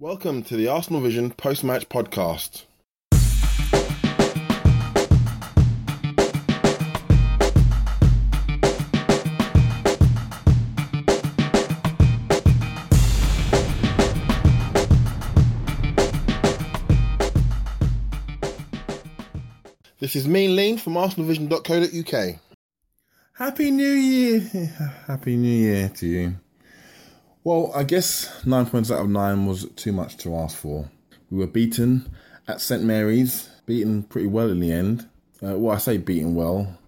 Welcome to the Arsenal Vision post match podcast. This is Mean Lean from arsenalvision.co.uk. Happy New Year! Happy New Year to you. Well, I guess nine points out of nine was too much to ask for. We were beaten at St Mary's, beaten pretty well in the end. Uh, well, I say beaten well.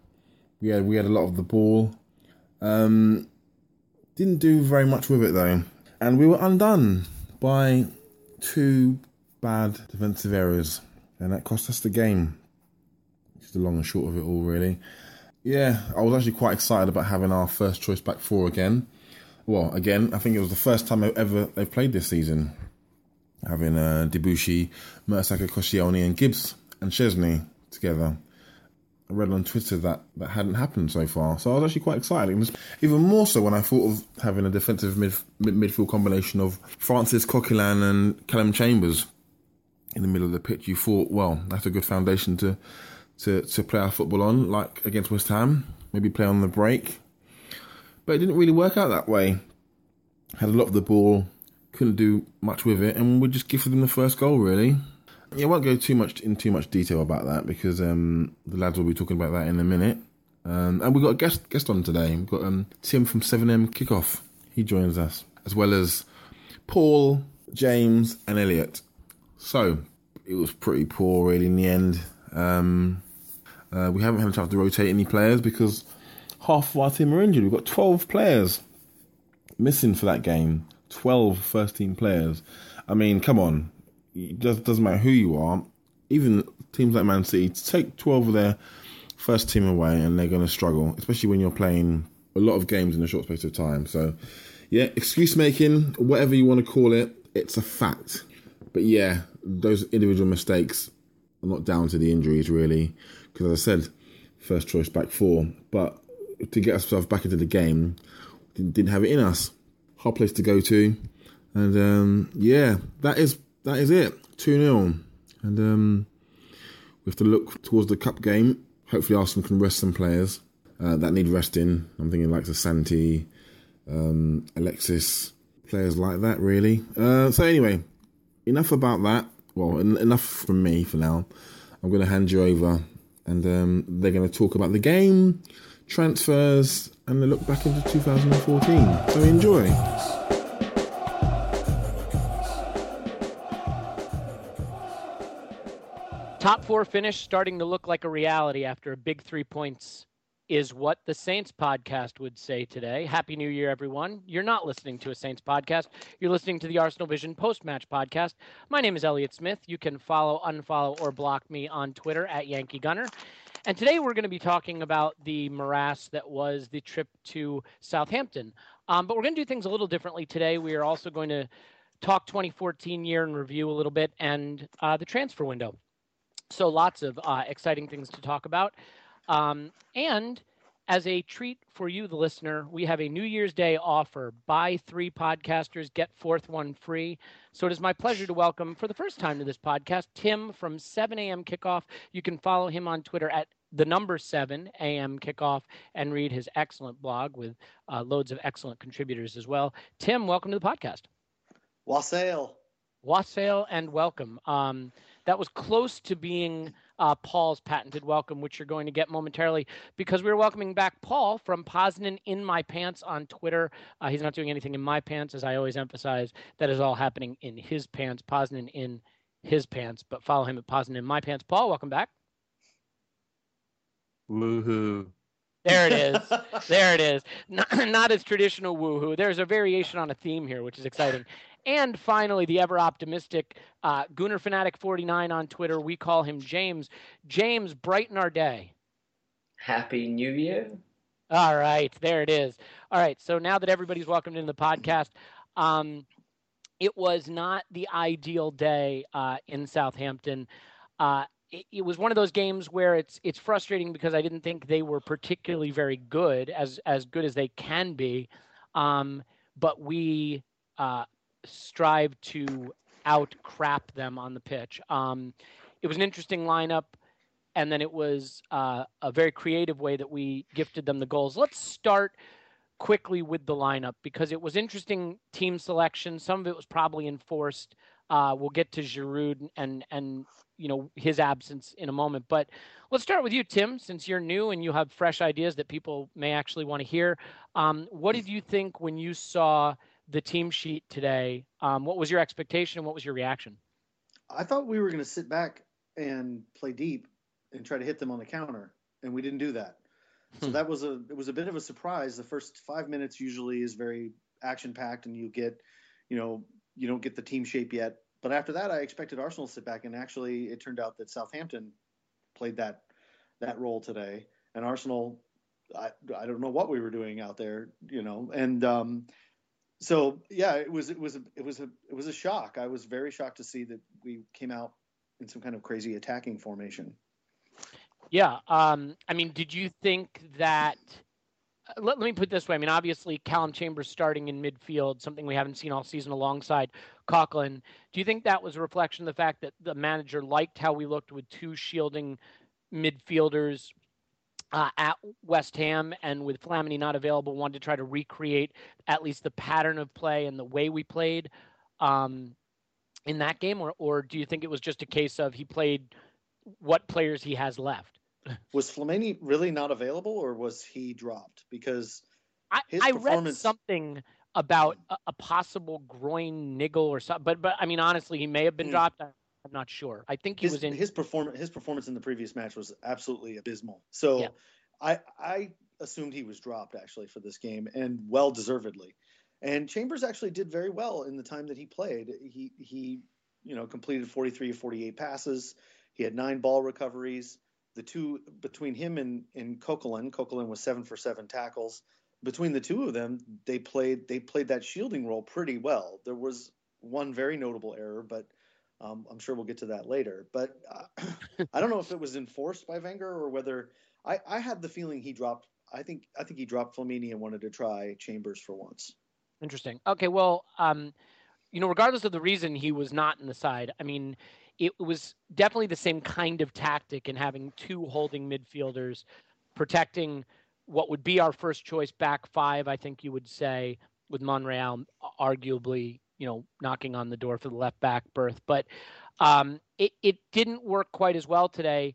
We had we had a lot of the ball. Um, didn't do very much with it though, and we were undone by two bad defensive errors, and that cost us the game. Just the long and short of it all, really. Yeah, I was actually quite excited about having our first choice back four again. Well, again, I think it was the first time ever they've played this season, having uh, Debuchy, Mertesacker, Koscielny, and Gibbs and Szczesny together. I read on Twitter that that hadn't happened so far, so I was actually quite excited. Even more so when I thought of having a defensive mid, midfield combination of Francis Coquelin and Callum Chambers in the middle of the pitch. You thought, well, that's a good foundation to to, to play our football on, like against West Ham. Maybe play on the break. But it didn't really work out that way. Had a lot of the ball, couldn't do much with it, and we just gifted them the first goal, really. Yeah, I won't go too much in too much detail about that because um, the lads will be talking about that in a minute. Um, and we've got a guest guest on today. We've got um, Tim from 7M Kickoff. He joins us, as well as Paul, James, and Elliot. So it was pretty poor, really, in the end. Um, uh, we haven't had a chance to rotate any players because half of our team are injured. We've got 12 players missing for that game. 12 first team players. I mean, come on. It doesn't matter who you are. Even teams like Man City, take 12 of their first team away and they're going to struggle, especially when you're playing a lot of games in a short space of time. So, yeah, excuse making, whatever you want to call it, it's a fact. But yeah, those individual mistakes are not down to the injuries, really. Because as I said, first choice back four. But to get ourselves back into the game, didn't, didn't have it in us. Hard place to go to, and um, yeah, that is that is it. Two 0 and um, we have to look towards the cup game. Hopefully, Arsenal can rest some players uh, that need resting. I'm thinking like the Santi, um, Alexis, players like that. Really. Uh, so anyway, enough about that. Well, en- enough from me for now. I'm going to hand you over, and um, they're going to talk about the game transfers, and the look back into 2014. So enjoy. Top four finish starting to look like a reality after a big three points is what the Saints podcast would say today. Happy New Year, everyone. You're not listening to a Saints podcast. You're listening to the Arsenal Vision post match podcast. My name is Elliot Smith. You can follow, unfollow, or block me on Twitter at Yankee Gunner. And today we're going to be talking about the morass that was the trip to Southampton. Um, but we're going to do things a little differently today. We are also going to talk 2014 year in review a little bit and uh, the transfer window. So lots of uh, exciting things to talk about. Um, and as a treat for you, the listener, we have a New Year's Day offer. Buy three podcasters, get fourth one free. So it is my pleasure to welcome, for the first time to this podcast, Tim from 7 a.m. Kickoff. You can follow him on Twitter at the number 7 a.m. Kickoff and read his excellent blog with uh, loads of excellent contributors as well. Tim, welcome to the podcast. Wassail. Wassail and welcome. Um, that was close to being uh, Paul's patented welcome, which you're going to get momentarily, because we're welcoming back Paul from Poznan in my pants on Twitter. Uh, he's not doing anything in my pants, as I always emphasize. That is all happening in his pants. Poznan in his pants, but follow him at Poznan in my pants. Paul, welcome back. Woohoo! There it is. there it is. Not, not as traditional woohoo. There's a variation on a theme here, which is exciting. And finally, the ever optimistic uh, Gooner Fanatic 49 on Twitter. We call him James. James, brighten our day. Happy New Year. All right, there it is. All right, so now that everybody's welcomed into the podcast, um, it was not the ideal day uh, in Southampton. Uh, it, it, was one of those games where it's it's frustrating because I didn't think they were particularly very good, as as good as they can be. Um, but we uh, strive to out crap them on the pitch. Um, it was an interesting lineup, and then it was uh, a very creative way that we gifted them the goals. Let's start quickly with the lineup because it was interesting team selection. Some of it was probably enforced. Uh, we'll get to Giroud and and you know his absence in a moment, but let's start with you, Tim, since you're new and you have fresh ideas that people may actually want to hear. Um, what did you think when you saw? The team sheet today. Um, what was your expectation and what was your reaction? I thought we were going to sit back and play deep and try to hit them on the counter, and we didn't do that. So hmm. that was a it was a bit of a surprise. The first five minutes usually is very action packed, and you get, you know, you don't get the team shape yet. But after that, I expected Arsenal to sit back, and actually, it turned out that Southampton played that that role today, and Arsenal. I, I don't know what we were doing out there, you know, and um, so yeah, it was it was a, it was a it was a shock. I was very shocked to see that we came out in some kind of crazy attacking formation. Yeah, um, I mean, did you think that? Uh, let, let me put this way. I mean, obviously, Callum Chambers starting in midfield, something we haven't seen all season alongside Coquelin. Do you think that was a reflection of the fact that the manager liked how we looked with two shielding midfielders uh, at West Ham and with Flamini not available, wanted to try to recreate at least the pattern of play and the way we played um, in that game, or or do you think it was just a case of he played what players he has left? was Flamini really not available, or was he dropped? Because I, I performance... read something about a, a, possible groin niggle or something, but but I mean honestly, he may have been mm. dropped. I'm not sure. I think he his, was in his performance. His performance in the previous match was absolutely abysmal. So, yeah. I I assumed he was dropped actually for this game, and well deservedly. And Chambers actually did very well in the time that he played. He he you know completed 43 or 48 passes. He had nine ball recoveries. The two between him and and Coquelin, Coquelin was seven for seven tackles. Between the two of them, they played they played that shielding role pretty well. There was one very notable error, but um, I'm sure we'll get to that later. But uh, I don't know if it was enforced by Wenger or whether I, I had the feeling he dropped. I think I think he dropped Flamini and wanted to try Chambers for once. Interesting. Okay, well, um, you know, regardless of the reason he was not in the side, I mean, it was definitely the same kind of tactic in having two holding midfielders protecting what would be our first choice back five. I think you would say with Monreal arguably you know knocking on the door for the left back berth. But um, it it didn't work quite as well today.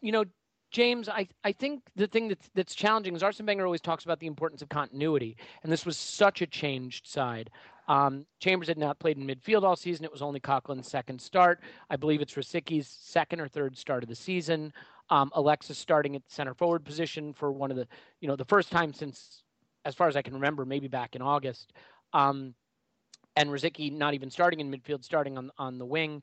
You know, James, I, I think the thing that's, that's challenging is Arsene Wenger always talks about the importance of continuity, and this was such a changed side. Um, Chambers had not played in midfield all season. It was only Coquelin's second start. I believe it's Rosicky's second or third start of the season. Um, Alexis starting at the center forward position for one of the, you know, the first time since, as far as I can remember, maybe back in August. Um, and Rosicky not even starting in midfield, starting on on the wing.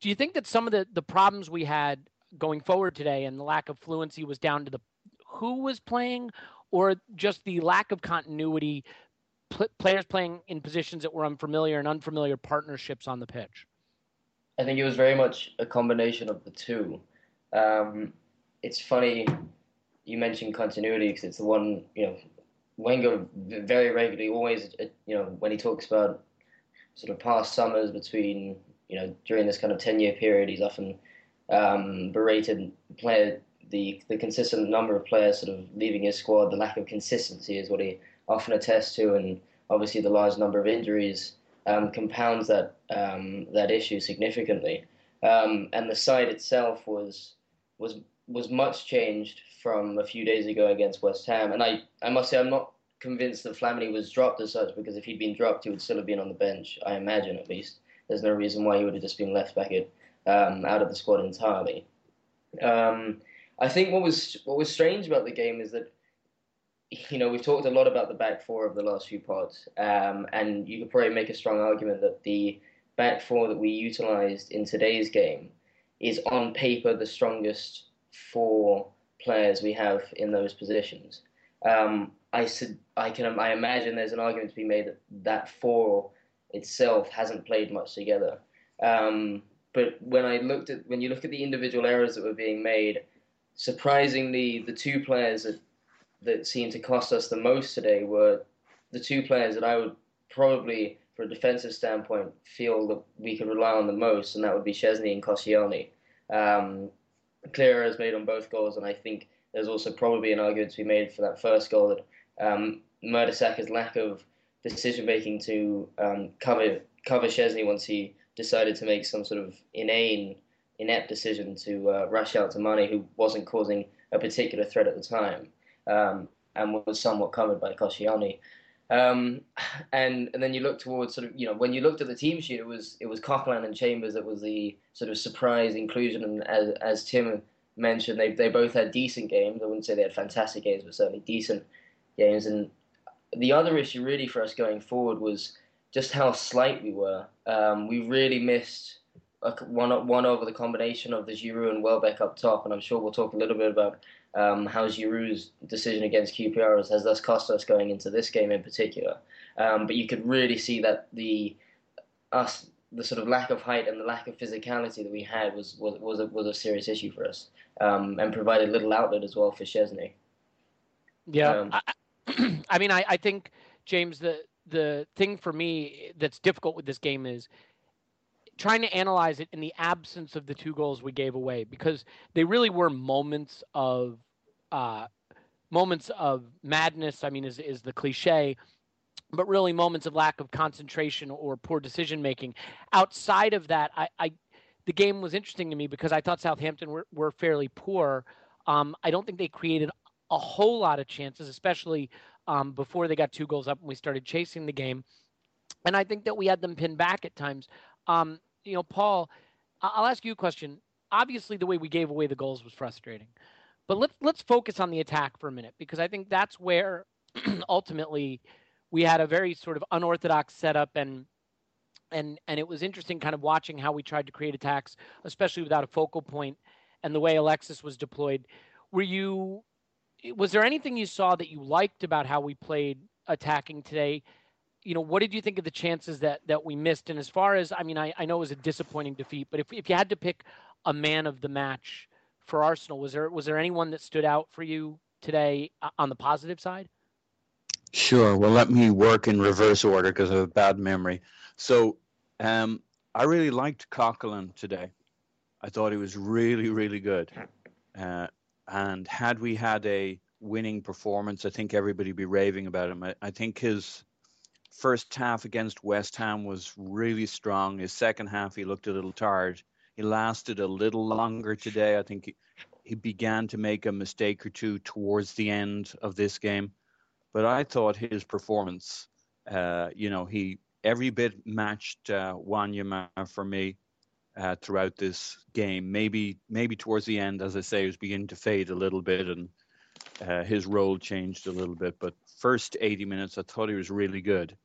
Do you think that some of the the problems we had going forward today and the lack of fluency was down to the who was playing, or just the lack of continuity, pl- players playing in positions that were unfamiliar and unfamiliar partnerships on the pitch? I think it was very much a combination of the two. Um, it's funny you mentioned continuity because it's the one you know Wenger very regularly always you know when he talks about sort of past summers between you know during this kind of ten year period he's often um, berated player the the consistent number of players sort of leaving his squad the lack of consistency is what he often attests to and obviously the large number of injuries um, compounds that um, that issue significantly. Um, and the side itself was was was much changed from a few days ago against West Ham. And I, I must say I'm not convinced that Flamini was dropped as such because if he'd been dropped, he would still have been on the bench. I imagine at least. There's no reason why he would have just been left back um, out of the squad entirely. Um, I think what was what was strange about the game is that you know, we've talked a lot about the back four of the last few pods, um, and you could probably make a strong argument that the back four that we utilised in today's game is on paper the strongest four players we have in those positions. Um, I, said I can I imagine there's an argument to be made that that four itself hasn't played much together. Um, but when I looked at when you look at the individual errors that were being made, surprisingly, the two players that that seemed to cost us the most today were the two players that I would probably, for a defensive standpoint, feel that we could rely on the most, and that would be Szczesny and Koscielny. Um, clear errors made on both goals, and I think there's also probably an argument to be made for that first goal that um, Mertesacker's lack of decision making to um, cover cover Szczesny once he decided to make some sort of inane, inept decision to uh, rush out to Mane, who wasn't causing a particular threat at the time um, and was somewhat covered by Koscielny. Um, and and then you look towards sort of you know when you looked at the team sheet, it was it was Coquelin and Chambers that was the sort of surprise inclusion. And as as Tim mentioned, they they both had decent games. I wouldn't say they had fantastic games, but certainly decent games. And the other issue really for us going forward was just how slight we were. Um, we really missed a, one one over the combination of the Giroud and Welbeck up top, and I'm sure we'll talk a little bit about um, how Giroud's decision against QPR has, thus cost us going into this game in particular. Um, but you could really see that the us the sort of lack of height and the lack of physicality that we had was was was a, was a serious issue for us, um, and provided little outlet as well for Szczesny. Yeah, um, I, I, mean, I, I think James, the the thing for me that's difficult with this game is trying to analyze it in the absence of the two goals we gave away because they really were moments of uh, moments of madness. I mean, is is the cliche, but really moments of lack of concentration or poor decision making. Outside of that, I, I the game was interesting to me because I thought Southampton were, were fairly poor. Um, I don't think they created a whole lot of chances, especially um, before they got two goals up and we started chasing the game. And I think that we had them pinned back at times. Um, you know, Paul, I'll ask you a question. Obviously, the way we gave away the goals was frustrating, but let's let's focus on the attack for a minute because I think that's where ultimately we had a very sort of unorthodox setup and and and it was interesting kind of watching how we tried to create attacks, especially without a focal point, and the way Alexis was deployed. Were you? Was there anything you saw that you liked about how we played attacking today? you know, what did you think of the chances that that we missed? And as far as I mean, I, I know it was a disappointing defeat, but if if you had to pick a man of the match for Arsenal, was there was there anyone that stood out for you today uh, on the positive side? Sure. Well, let me work in reverse order because I have a bad memory. So, um, I really liked Coquelin today. I thought he was really, really good. Uh, and had we had a winning performance, I think everybody would be raving about him. I, I think his first half against West Ham was really strong. His second half, he looked a little tired. He lasted a little longer today. I think he, he began to make a mistake or two towards the end of this game. But I thought his performance, uh, you know, he every bit matched uh, Wanyama for me. Uh, throughout this game. Maybe maybe towards the end, as I say, he was beginning to fade a little bit, and uh, his role changed a little bit. But first 80 minutes, I thought he was really good.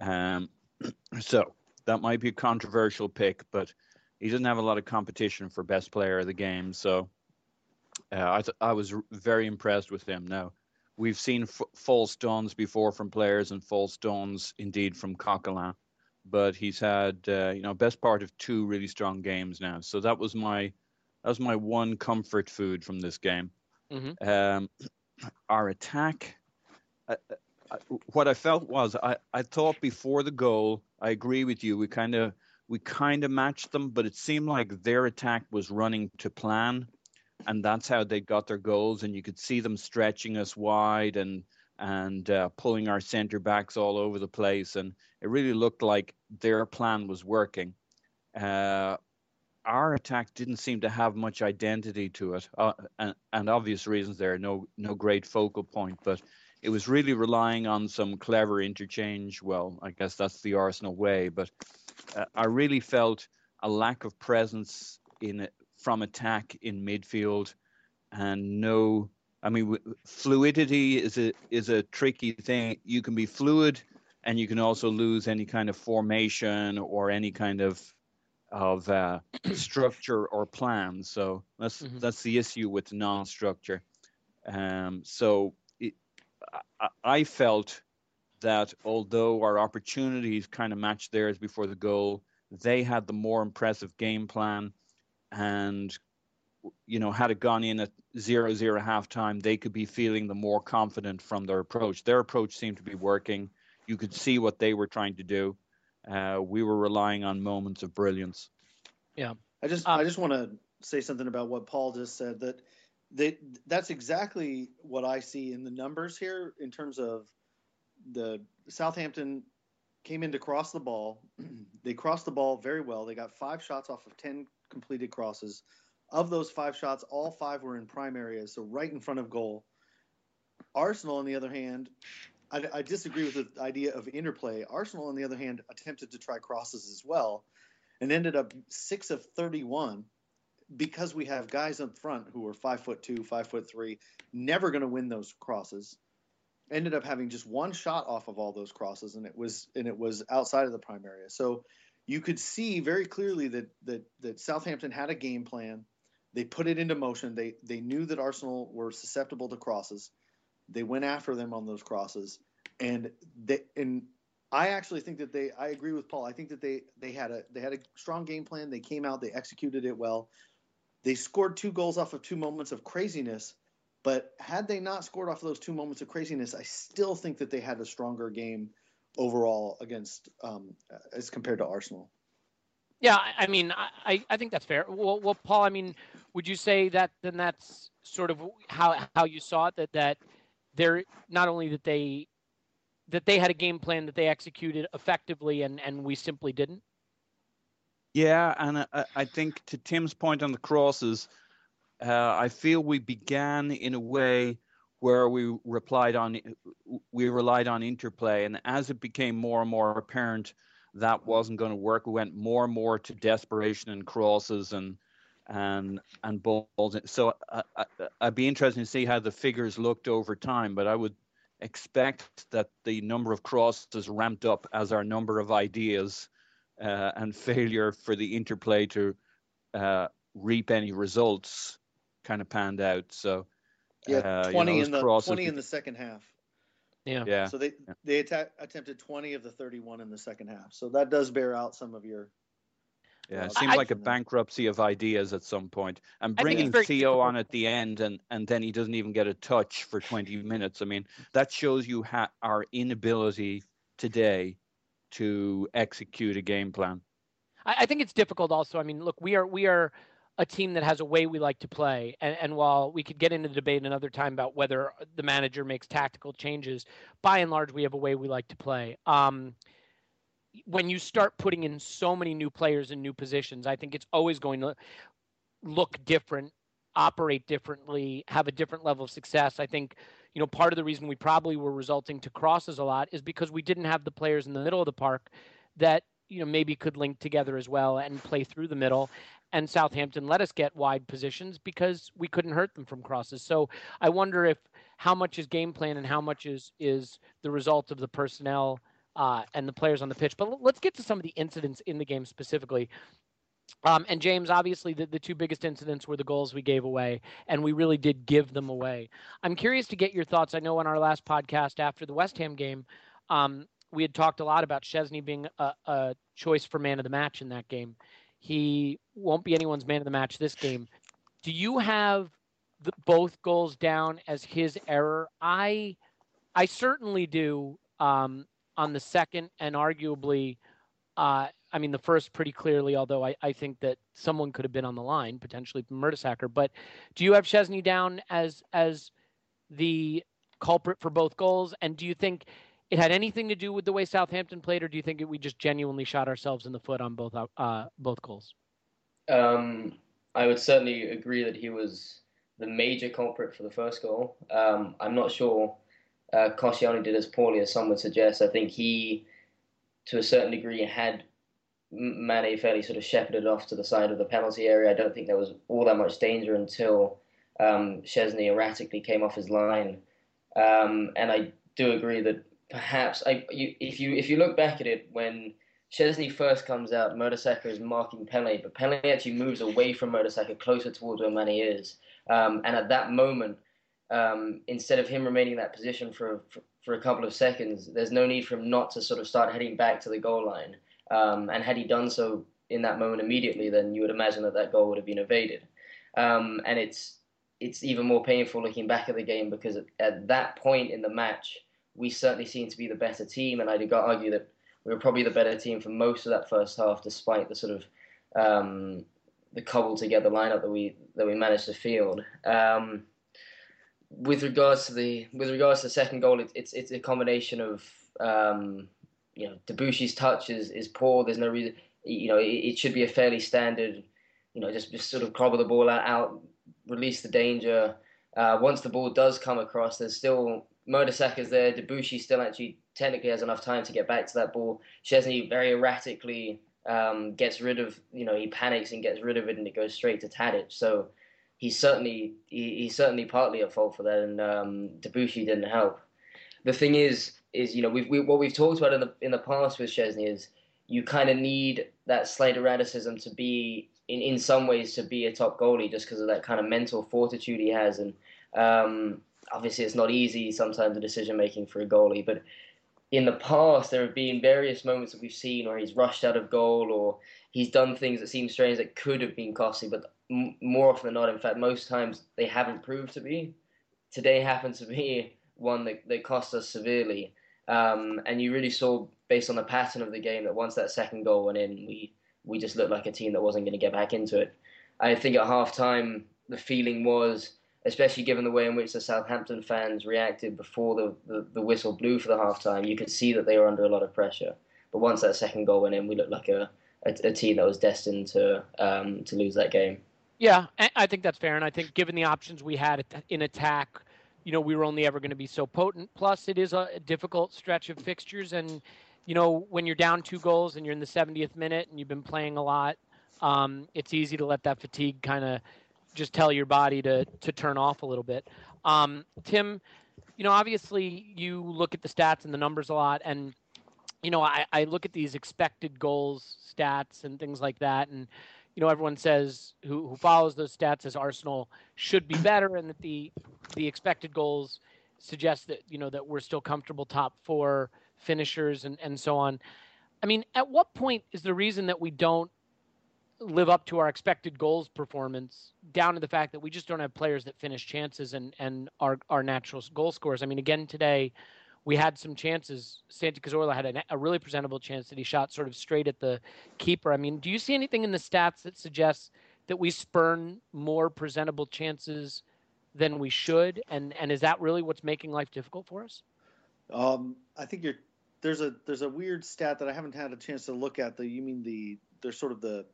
Um, so that might be a controversial pick, but he doesn't have a lot of competition for best player of the game. So uh, I th- I was very impressed with him. Now we've seen f- false dawns before from players and false dawns indeed from Coquelin, but he's had uh, you know best part of two really strong games now. So that was my that was my one comfort food from this game. Mm-hmm. Um, our attack. Uh, uh, what I felt was I, I thought before the goal, I agree with you. We kind of we kind of matched them, but it seemed like their attack was running to plan and that's how they got their goals. And you could see them stretching us wide and and uh, pulling our centre backs all over the place. And it really looked like their plan was working. Uh, our attack didn't seem to have much identity to it, uh, and, and obvious reasons there. No, no great focal point, but it was really relying on some clever interchange. Well, I guess that's the Arsenal way, but uh, I really felt a lack of presence in from attack in midfield, and no. I mean, fluidity is a is a tricky thing. You can be fluid, and you can also lose any kind of formation or any kind of of uh, structure or plan. So that's mm-hmm. that's the issue with non-structure. Um, so it, I, I, felt that although our opportunities kind of matched theirs before the goal, they had the more impressive game plan and you know had it gone in at zero zero halftime they could be feeling the more confident from their approach. Their approach seemed to be working. You could see what they were trying to do. Uh, we were relying on moments of brilliance. Yeah. I just um, i just want to say something about what paul just said that they, that's exactly what i see in the numbers here in terms of the southampton came in to cross the ball. They crossed the ball very well. They got five shots off of 10 completed crosses. Of those five shots, all five were in prime areas, so right in front of goal. Arsenal, on the other hand, I, I, disagree with the idea of interplay. Arsenal, on the other hand, attempted to try crosses as well, and ended up six of thirty-one because we have guys up front who are five foot two, five foot three, never going to win those crosses. Ended up having just one shot off of all those crosses, and it was and it was outside of the prime area. So you could see very clearly that that that Southampton had a game plan. They put it into motion. They they knew that Arsenal were susceptible to crosses. They went after them on those crosses, and they and I actually think that they. I agree with Paul. I think that they they had a they had a strong game plan. They came out. They executed it well. They scored two goals off of two moments of craziness. But had they not scored off of those two moments of craziness, I still think that they had a stronger game overall against um, as compared to Arsenal. Yeah, I mean, I, I think that's fair. Well, well, Paul, I mean, would you say that then that's sort of how how you saw it that that they're not only that they that they had a game plan that they executed effectively and and we simply didn't. Yeah, and I, I think to Tim's point on the crosses, uh, I feel we began in a way where we replied on we relied on interplay and as it became more and more apparent that wasn't going to work. We went more and more to desperation and crosses and and and balls. So I, I, i'd be interested to see how the figures looked over time but i would expect that the number of crosses ramped up as our number of ideas uh, and failure for the interplay to uh, reap any results kind of panned out. So yeah, uh, twenty you know, in the twenty in the second half. Yeah. Yeah. So they yeah. they atta- attempted 20 of the 31 in the second half. So that does bear out some of your. Yeah, it uh, seems I, like a bankruptcy of ideas at some point. And bringing Theo difficult. on at the end, and and then he doesn't even get a touch for 20 minutes. I mean, that shows you ha- our inability today to execute a game plan. I, I think it's difficult. Also, I mean, look, we are we are a team that has a way we like to play. And, and, while we could get into the debate another time about whether the manager makes tactical changes, by and large, we have a way we like to play. Um, when you start putting in so many new players in new positions, I think it's always going to look different, operate differently, have a different level of success. I think, you know, part of the reason we probably were resulting to crosses a lot is because we didn't have the players in the middle of the park that you know maybe could link together as well and play through the middle and Southampton let us get wide positions because we couldn't hurt them from crosses. So I wonder if how much is game plan and how much is is the result of the personnel uh, and the players on the pitch. But let's get to some of the incidents in the game specifically. Um, and James, obviously, the, the two biggest incidents were the goals we gave away, and we really did give them away. I'm curious to get your thoughts. I know on our last podcast after the West Ham game, um, we had talked a lot about Szczesny being a, a choice for man of the match in that game. He won't be anyone's man of the match this game. Do you have the, both goals down as his error? I I certainly do um, on the second and arguably, uh, I mean the first pretty clearly. Although I, I think that someone could have been on the line potentially Mertesacker. But do you have Szczesny down as as the culprit for both goals? And do you think it had anything to do with the way Southampton played, or do you think we just genuinely shot ourselves in the foot on both uh, both goals? Um, I would certainly agree that he was the major culprit for the first goal. Um, I'm not sure uh, Koscielny did as poorly as some would suggest. I think he, to a certain degree, had Mane fairly sort of shepherded off to the side of the penalty area. I don't think there was all that much danger until um, Szczesny erratically came off his line. Um, and I do agree that perhaps I, you, if you if you look back at it when Szczesny first comes out, Mertesacker is marking Pelle, but Pelle actually moves away from Mertesacker closer towards where Mane is. Um, and at that moment, um, instead of him remaining in that position for, for, for a couple of seconds, there's no need for him not to sort of start heading back to the goal line. Um, and had he done so in that moment immediately, then you would imagine that that goal would have been evaded. Um, and it's it's even more painful looking back at the game because at, at that point in the match, we certainly seemed to be the better team, and I'd argue that we were probably the better team for most of that first half, despite the sort of um, the cobbled together lineup that we that we managed to field. Um, with regards to the with regards to the second goal, it, it's it's a combination of um, you know Debuchy's touch is, is poor. There's no reason you know it, it, should be a fairly standard you know just just sort of cobble the ball out, out release the danger. Uh, once the ball does come across, there's still Mertesacker's there. Debuchy still actually technically has enough time to get back to that ball. Szczesny very erratically um, gets rid of, you know, he panics and gets rid of it, and it goes straight to Tadic. So he's certainly he, he's certainly partly at fault for that, and um, Debuchy didn't help. The thing is, is you know, we've, we, what we've talked about in the in the past with Szczesny is you kind of need that slight erraticism to be in, in some ways to be a top goalie just because of that kind of mental fortitude he has and um, obviously it's not easy sometimes the decision making for a goalie, but in the past there have been various moments that we've seen where he's rushed out of goal or he's done things that seem strange that could have been costly, but m- more often than not, in fact, most times they haven't proved to be. Today happened to be one that, that cost us severely. Um, and you really saw, based on the pattern of the game, that once that second goal went in, we, we just looked like a team that wasn't going to get back into it. I think at half time, the feeling was especially given the way in which the Southampton fans reacted before the, the, the whistle blew for the halftime, you could see that they were under a lot of pressure. But once that second goal went in, we looked like a, a, a team that was destined to um, to lose that game. Yeah, I think that's fair, and I think given the options we had in attack, you know, we were only ever going to be so potent. Plus, it is a difficult stretch of fixtures, and you know, when you're down two goals and you're in the 70th minute and you've been playing a lot, um, it's easy to let that fatigue kind of just tell your body to to turn off a little bit. Um, Tim, you know, obviously you look at the stats and the numbers a lot, and you know, I, I look at these expected goals stats and things like that, and you know, everyone says who who follows those stats says Arsenal should be better, and that the the expected goals suggest that you know that we're still comfortable top four finishers and and so on. I mean, at what point is the reason that we don't live up to our expected goals performance down to the fact that we just don't have players that finish chances and and are our natural goal scorers. I mean, again today we had some chances. Santi Cazorla had a, a, really presentable chance that he shot sort of straight at the keeper. I mean, do you see anything in the stats that suggests that we spurn more presentable chances than we should? And and is that really what's making life difficult for us? Um, I think you're there's a there's a weird stat that I haven't had a chance to look at. The you mean the there's sort of the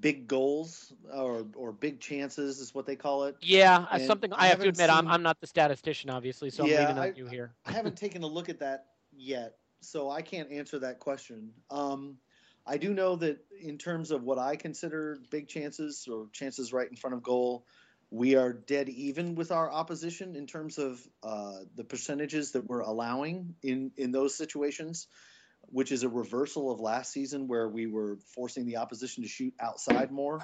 big goals or or big chances is what they call it. Yeah, and something I, I have to admit seen, I'm I'm not the statistician obviously, so yeah, I'm leaving on you here. I haven't taken a look at that yet, so I can't answer that question. Um, I do know that in terms of what I consider big chances or chances right in front of goal, we are dead even with our opposition in terms of uh, the percentages that we're allowing in in those situations, which is a reversal of last season where we were forcing the opposition to shoot outside more,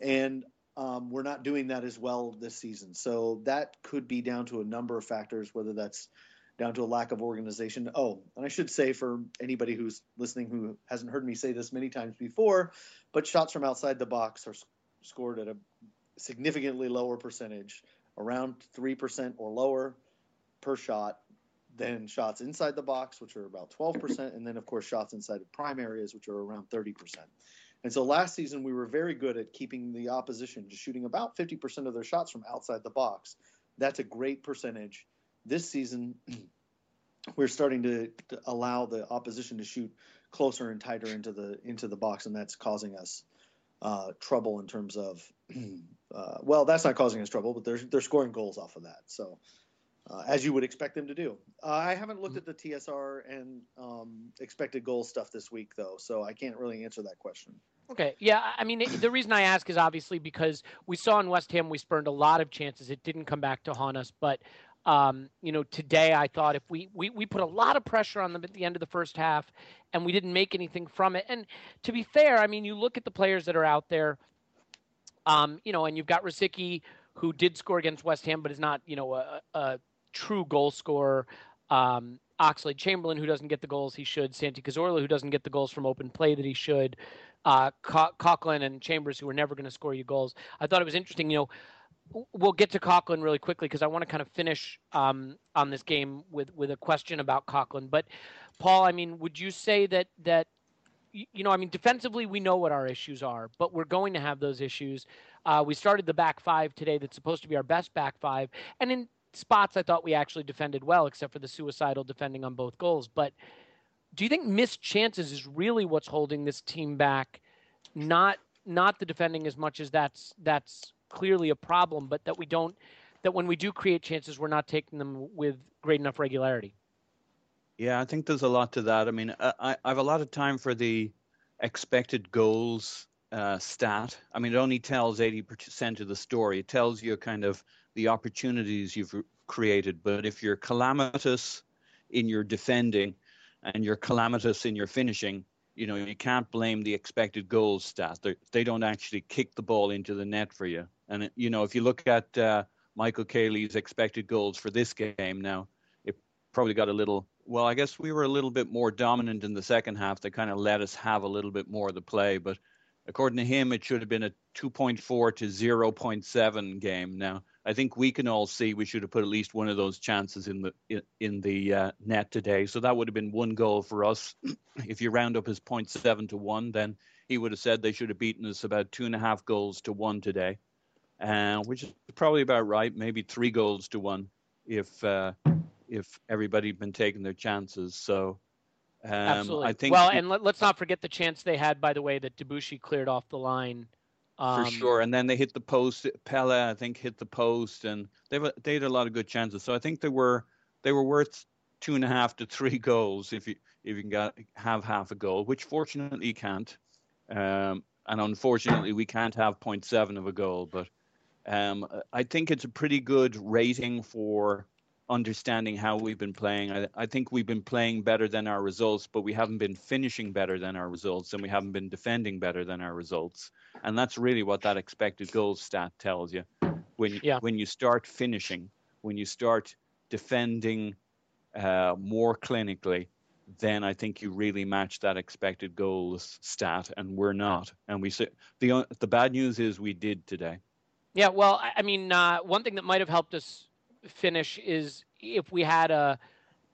and um, we're not doing that as well this season. So that could be down to a number of factors, whether that's down to a lack of organization. Oh, and I should say for anybody who's listening who hasn't heard me say this many times before, but shots from outside the box are scored at a significantly lower percentage, around 3% or lower per shot than shots inside the box, which are about 12%, and then, of course, shots inside the prime areas, which are around 30%. And so last season, we were very good at keeping the opposition to shooting about 50% of their shots from outside the box. That's a great percentage. This season, we're starting to, to allow the opposition to shoot closer and tighter into the into the box, and that's causing us uh, trouble in terms of, uh, well, that's not causing us trouble, but they're they're scoring goals off of that. So, uh, as you would expect them to do. Uh, I haven't looked at the TSR and um, expected goal stuff this week though, so I can't really answer that question. Okay. Yeah. I mean, the reason I ask is obviously because we saw in West Ham we spurned a lot of chances. It didn't come back to haunt us, but um, you know, today I thought if we, we we put a lot of pressure on them at the end of the first half, and we didn't make anything from it. And to be fair, I mean, you look at the players that are out there, um, you know, and you've got Rosicky who did score against West Ham, but is not, you know, a, a true goal scorer. Um, Oxlade Chamberlain, who doesn't get the goals he should, Santi Cazorla, who doesn't get the goals from open play that he should, uh, Coquelin and Chambers, who are never going to score you goals. I thought it was interesting. You know, we'll get to Coquelin really quickly because I want to kind of finish um, on this game with with a question about Coquelin. But Paul, I mean, would you say that that you know, I mean, defensively we know what our issues are, but we're going to have those issues. Uh, we started the back five today. That's supposed to be our best back five, and in spots I thought we actually defended well, except for the suicidal defending on both goals. But do you think missed chances is really what's holding this team back? Not not the defending as much as that's that's clearly a problem, but that we don't that when we do create chances, we're not taking them with great enough regularity. Yeah, I think there's a lot to that. I mean, I, I have a lot of time for the expected goals uh, stat. I mean, it only tells 80% of the story. It tells you kind of the opportunities you've created. But if you're calamitous in your defending and you're calamitous in your finishing, you know, you can't blame the expected goals stat. They're, they do not actually kick the ball into the net for you. And, you know, if you look at uh, Michael Caley's expected goals for this game now, it probably got a little, well, I guess we were a little bit more dominant in the second half. They kind of let us have a little bit more of the play. But according to him, it should have been a 2.4 to 0.7 game. Now, I think we can all see we should have put at least one of those chances in the in, in the uh, net today. So that would have been one goal for us. if you round up his 0.7 to one, then he would have said they should have beaten us about two and a half goals to one today, uh, which is probably about right. Maybe three goals to one if uh, if everybody had been taking their chances. So. Um, Absolutely. I think well, and let, us not forget the chance they had, by the way, that Debuchy cleared off the line um, For sure, and then they hit the post. Pelle, I think, hit the post, and they they had a lot of good chances. So I think they were they were worth two and a half to three goals if you if you can get, have half a goal, which fortunately you can't, um, and unfortunately we can't have 0.7 of a goal. But um, I think it's a pretty good rating for understanding how we've been playing. I, I, think we've been playing better than our results, but we haven't been finishing better than our results, and we haven't been defending better than our results. And that's really what that expected goals stat tells you. When yeah. when you start finishing, when you start defending uh, more clinically, then I think you really match that expected goals stat, and we're not. And we say the the bad news is we did today. Yeah, well, I mean, uh, one thing that might have helped us finish is if we had a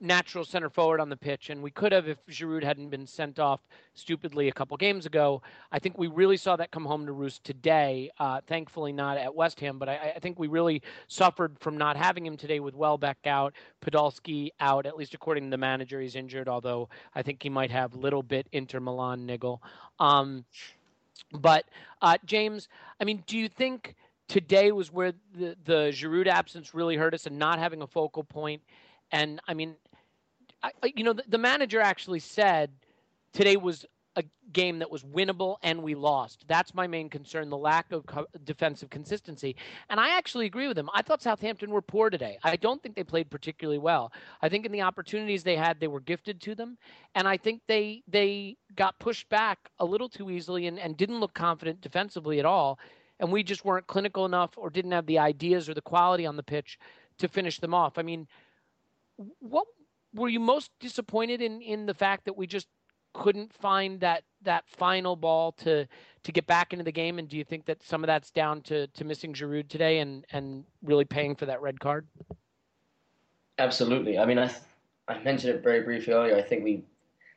natural center forward on the pitch, and we could have if Giroud hadn't been sent off stupidly a couple games ago. I think we really saw that come home to roost today. Uh, thankfully, not at West Ham, but I, I, think we really suffered from not having him today with Welbeck out, Podolski out. At least according to the manager, he's injured. Although I think he might have little bit Inter Milan niggle. Um, but uh, James, I mean, do you think? Today was where the the Giroud absence really hurt us, and not having a focal point. And I mean, I, you know, the, the manager actually said today was a game that was winnable and we lost. That's my main concern the lack of co- defensive consistency. And I actually agree with him. I thought Southampton were poor today. I don't think they played particularly well. I think in the opportunities they had, they were gifted to them. And I think they they got pushed back a little too easily and, and didn't look confident defensively at all. And we just weren't clinical enough or didn't have the ideas or the quality on the pitch to finish them off. I mean, what were you most disappointed in in the fact that we just couldn't find that that final ball to to get back into the game? And do you think that some of that's down to to missing Giroud today and and really paying for that red card? Absolutely. I mean, I I mentioned it very briefly earlier. I think we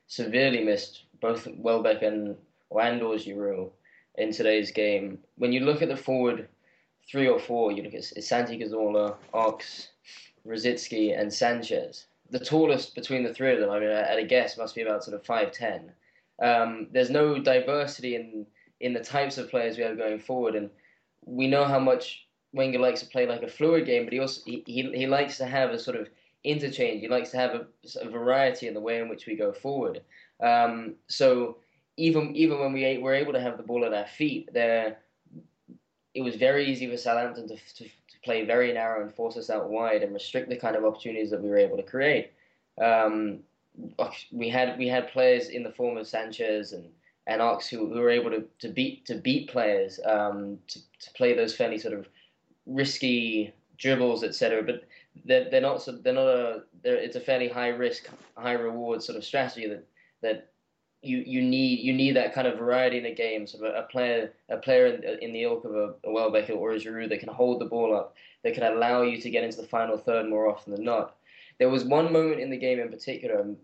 severely missed both Welbeck and Wandor Giroud in today's game. When you look at the forward three or four, you look at Santi Cazorla, Ox, Rosicky, and Sanchez the tallest between the three of them, I mean, at a guess, must be about sort of five ten. Um, there's no diversity in in the types of players we have going forward, and we know how much Wenger likes to play like a fluid game, but he also he, he, he likes to have a sort of interchange. He likes to have a, a variety in the way in which we go forward. Um, so even even when we were able to have the ball at our feet, there it was very easy for Southampton to, to, play very narrow and force us out wide and restrict the kind of opportunities that we were able to create. Um, we had we had players in the form of Sanchez and and Ox who, who were able to, to beat to beat players um, to, to play those fairly sort of risky dribbles, etc. But they're, they're not they're not a they're, it's a fairly high risk, high reward sort of strategy that that you you need you need that kind of variety in the game. So a, player a player in, in the ilk of a, a Welbeck or a Giroud that can hold the ball up, that can allow you to get into the final third more often than not. There was one moment in the game in particular, um,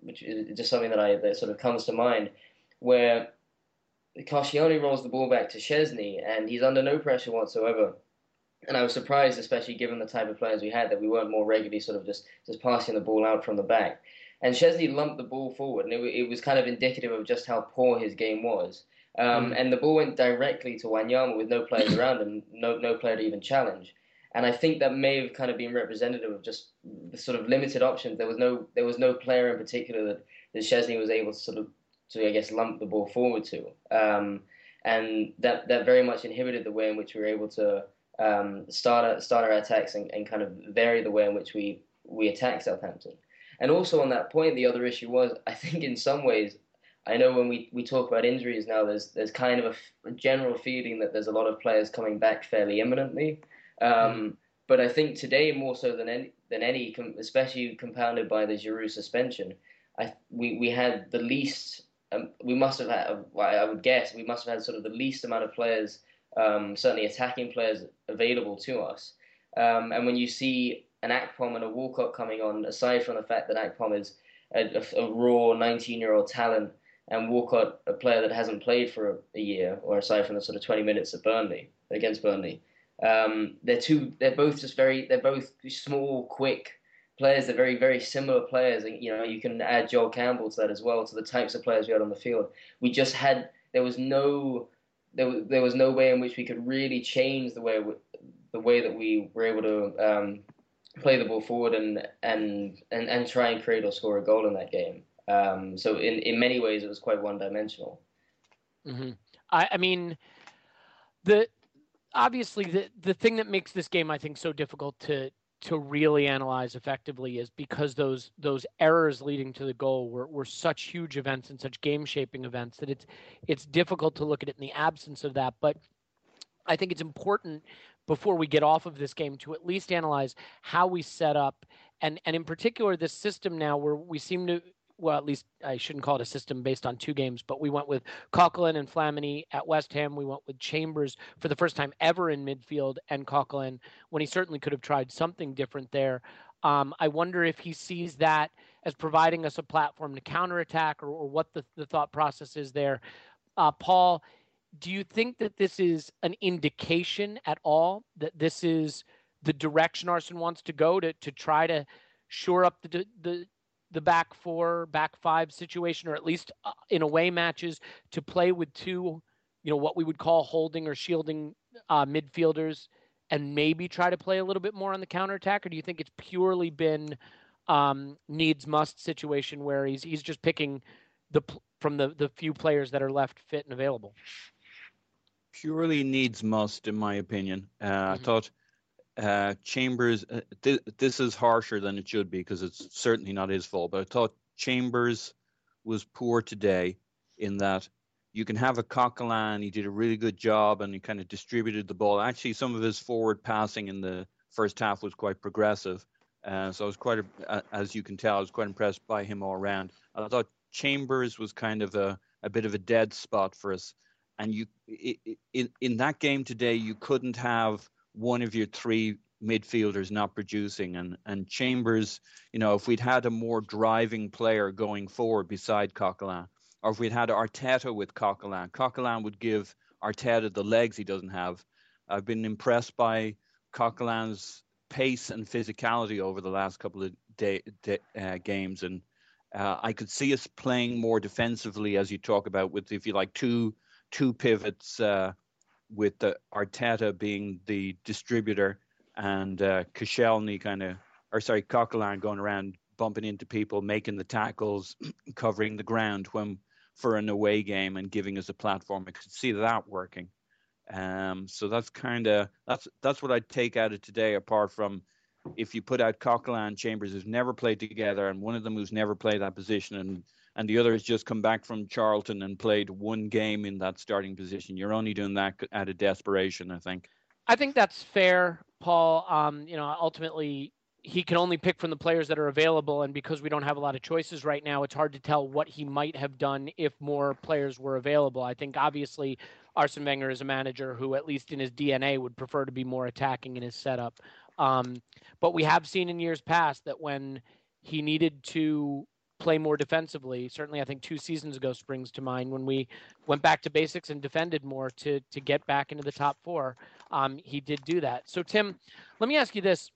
which is just something that I that sort of comes to mind, where Koscielny rolls the ball back to Szczesny and he's under no pressure whatsoever. And I was surprised, especially given the type of players we had, that we weren't more regularly sort of just, just passing the ball out from the back. And Szczesny lumped the ball forward, and it, it, was kind of indicative of just how poor his game was. Um, mm. And the ball went directly to Wanyama with no players around him, no no player to even challenge. And I think that may have kind of been representative of just the sort of limited options. There was no there was no player in particular that, that Szczesny was able to sort of to I guess lump the ball forward to. Um, and that that very much inhibited the way in which we were able to um, start start our attacks and, and kind of vary the way in which we we attack Southampton. And also on that point, the other issue was, I think in some ways, I know when we, we talk about injuries now, there's there's kind of a, a general feeling that there's a lot of players coming back fairly imminently. Um, mm. But I think today more so than any, than any, especially compounded by the Giroud suspension, I we, we had the least. Um, we must have had. I would guess we must have had sort of the least amount of players, um, certainly attacking players available to us. Um, and when you see an Akpom and a Walcott coming on, aside from the fact that Akpom is a, a, raw 19 year old talent and Walcott a player that hasn't played for a, a, year, or aside from the sort of 20 minutes at Burnley against Burnley. Um, they're two. They're both just very. They're both small, quick players. They're very, very similar players. And, you know, you can add Joel Campbell to that as well, to the types of players we had on the field. We just had. There was no. There was, there was no way in which we could really change the way the way that we were able to um, play the ball forward and and and, and try and create or score a goal in that game. Um, so in in many ways, it was quite one dimensional. Mm-hmm. I, I mean, the obviously the the thing that makes this game I think so difficult to to really analyze effectively is because those those errors leading to the goal were, were such huge events and such game shaping events that it's it's difficult to look at it in the absence of that. But I think it's important before we get off of this game to at least analyze how we set up and and in particular this system now where we seem to well, at least I shouldn't call it a system based on two games, but we went with Coquelin and Flamini at West Ham. We went with Chambers for the first time ever in midfield and Coquelin when he certainly could have tried something different there. Um, I wonder if he sees that as providing us a platform to counterattack or, or what the, the thought process is there. Uh, Paul, do you think that this is an indication at all that this is the direction Arsene wants to go to to try to shore up the the the back four, back five situation, or at least uh, in away matches to play with two, you know, what we would call holding or shielding uh, midfielders, and maybe try to play a little bit more on the counterattack, or do you think it's purely been um, needs must situation where he's he's just picking the from the the few players that are left fit and available? Purely needs must, in my opinion. Uh, mm-hmm. I thought uh, Chambers. Uh, th- this is harsher than it should be because it's certainly not his fault. But I thought Chambers was poor today in that you can have a Coquelin. He did a really good job and he kind of distributed the ball. Actually, some of his forward passing in the first half was quite progressive. Uh, so I was quite, uh, as you can tell, I was quite impressed by him all around. I thought Chambers was kind of a, a bit of a dead spot for us. And you, in, in that game today, you couldn't have one of your three midfielders not producing. And, and Chambers, you know, if we'd had a more driving player going forward beside Coquelin, or if we'd had Arteta with Coquelin, Coquelin would give Arteta the legs he doesn't have. I've been impressed by Coquelin's pace and physicality over the last couple of day, day, uh, games, and uh, I could see us playing more defensively, as you talk about, with if you like two two pivots, uh, with the Arteta being the distributor and uh, Koscielny kind of, or sorry, Coquelin going around bumping into people, making the tackles, covering the ground when for an away game and giving us a platform. I could see that working. Um, so that's kind of that's that's what I'd take out of today. Apart from if you put out Coquelin Chambers, who's never played together, and one of them who's never played that position, and and the other has just come back from Charlton and played one game in that starting position. You're only doing that out of desperation, I think. I think that's fair, Paul. Um, you know, ultimately, he can only pick from the players that are available. And because we don't have a lot of choices right now, it's hard to tell what he might have done if more players were available. I think obviously Arsene Wenger is a manager who, at least in his DNA, would prefer to be more attacking in his setup. Um, but we have seen in years past that when he needed to play more defensively, certainly I think two seasons ago springs to mind when we went back to basics and defended more to to get back into the top four. Um, he did do that. So Tim, let me ask you this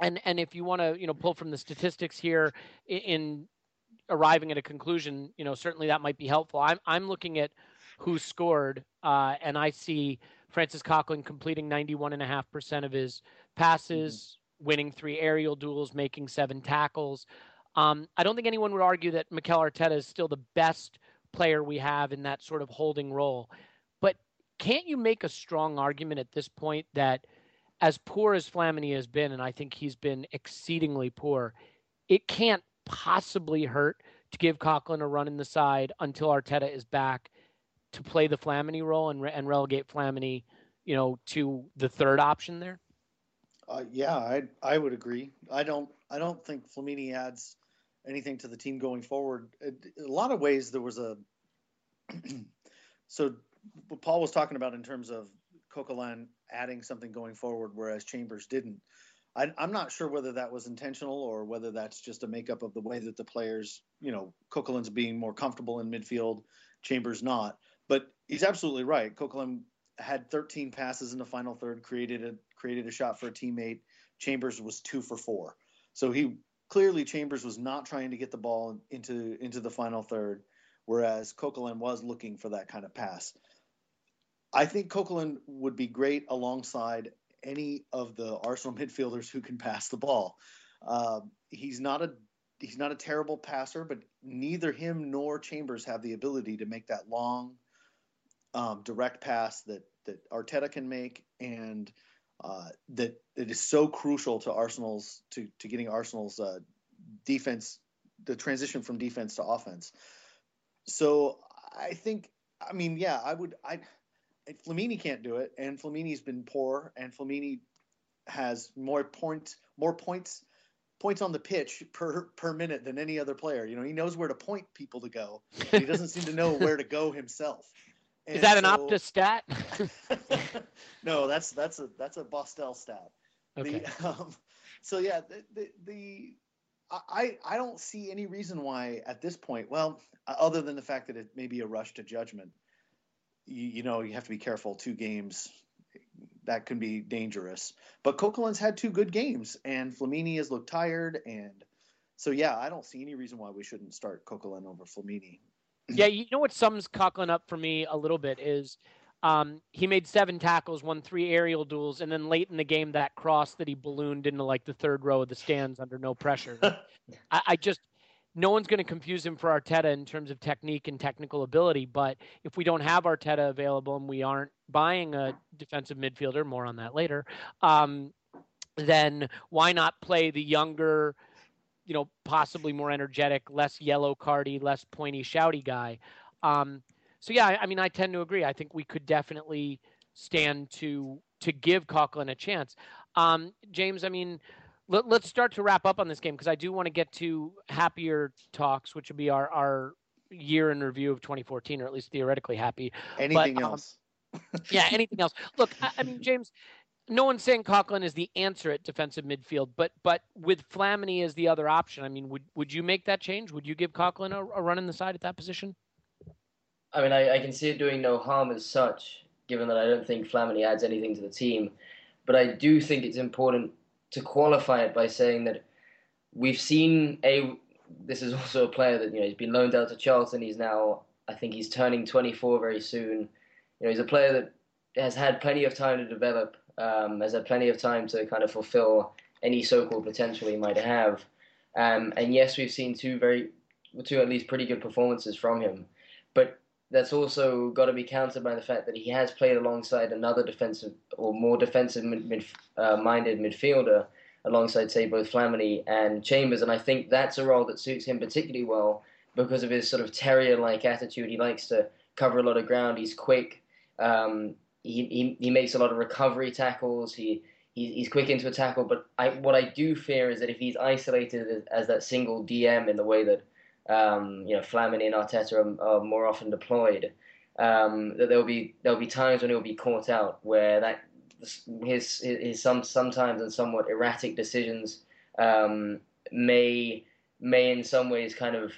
and and if you want to you know pull from the statistics here in, in arriving at a conclusion you know certainly that might be helpful i'm i'm looking at who scored uh, and i see francis coquelin completing 91.5% of his passes mm-hmm. winning three aerial duels making seven tackles um, i don't think anyone would argue that mikel arteta is still the best player we have in that sort of holding role but can't you make a strong argument at this point that as poor as Flamini has been, and I think he's been exceedingly poor, it can't possibly hurt to give Coquelin a run in the side until Arteta is back to play the Flamini role and, re- and relegate Flamini, you know, to the third option there. Uh, yeah, I I would agree. I don't I don't think Flamini adds anything to the team going forward. A lot of ways there was a so what Paul was talking about in terms of Coquelin adding something going forward, whereas Chambers didn't. I, am not sure whether that was intentional or whether that's just a makeup of the way that the players, you know, Coquelin's being more comfortable in midfield, Chambers not. But he's absolutely right. Coquelin had 13 passes in the final third, created a created a shot for a teammate. Chambers was two for four. So he clearly Chambers was not trying to get the ball into into the final third, whereas Coquelin was looking for that kind of pass. I think Coquelin would be great alongside any of the Arsenal midfielders who can pass the ball. Uh, he's not a he's not a terrible passer, but neither him nor Chambers have the ability to make that long, um, direct pass that that Arteta can make, and uh, that it is so crucial to Arsenal's to to getting Arsenal's uh, defense, the transition from defense to offense. So I think, I mean, yeah, I would I Flamini can't do it, and Flamini's been poor, and Flamini has more points more points points on the pitch per per minute than any other player. You know, he knows where to point people to go. he doesn't seem to know where to go himself. And Is that so, an Opta stat? no, that's that's a that's a Bostel stat. Okay. The, um, so yeah, the, the, the I I don't see any reason why at this point. Well, other than the fact that it may be a rush to judgment you, you know you have to be careful. Two games that can be dangerous. But Coquelin's had two good games, and Flamini has looked tired, and so yeah, I don't see any reason why we shouldn't start Coquelin over Flamini. Yeah, you know what sums Coquelin up for me a little bit is um, he made seven tackles, won three aerial duels, and then late in the game that cross that he ballooned into like the third row of the stands under no pressure. I, I just no one's going to confuse him for Arteta in terms of technique and technical ability. But if we don't have Arteta available and we aren't buying a defensive midfielder, more on that later, um, then why not play the younger, you know, possibly more energetic, less yellow cardy, less pointy, shouty guy? Um, so yeah, I mean, I tend to agree. I think we could definitely stand to to give Coquelin a chance. Um, James, I mean, let, us start to wrap up on this game because I do want to get to happier talks, which would be our our year in review of 2014, or at least theoretically happy. Anything but, um, else? yeah, anything else? Look, I, I mean, James, no one's saying Coquelin is the answer at defensive midfield, but but with Flamini as the other option, I mean, would would you make that change? Would you give Coquelin a, a run in the side at that position? I mean, I, I can see it doing no harm as such, given that I don't think Flamini adds anything to the team. But I do think it's important to qualify it by saying that we've seen a. This is also a player that you know he's been loaned out to Charlton. He's now, I think, he's turning 24 very soon. You know, he's a player that has had plenty of time to develop. Um, has had plenty of time to kind of fulfill any so-called potential he might have. Um, and yes, we've seen two very, two at least pretty good performances from him. But that's also got to be countered by the fact that he has played alongside another defensive or more defensive mid, uh, midfielder alongside say both Flamini and Chambers and I think that's a role that suits him particularly well because of his sort of terrier like attitude he likes to cover a lot of ground he's quick um, he, he, makes a lot of recovery tackles he he's quick into a tackle but I, what I do fear is that if he's isolated as, that single DM in the way that um, you know, Flamini and Arteta are, are more often deployed. Um, that there'll be there'll be times when he'll be caught out where that his his some sometimes and somewhat erratic decisions um, may may in some ways kind of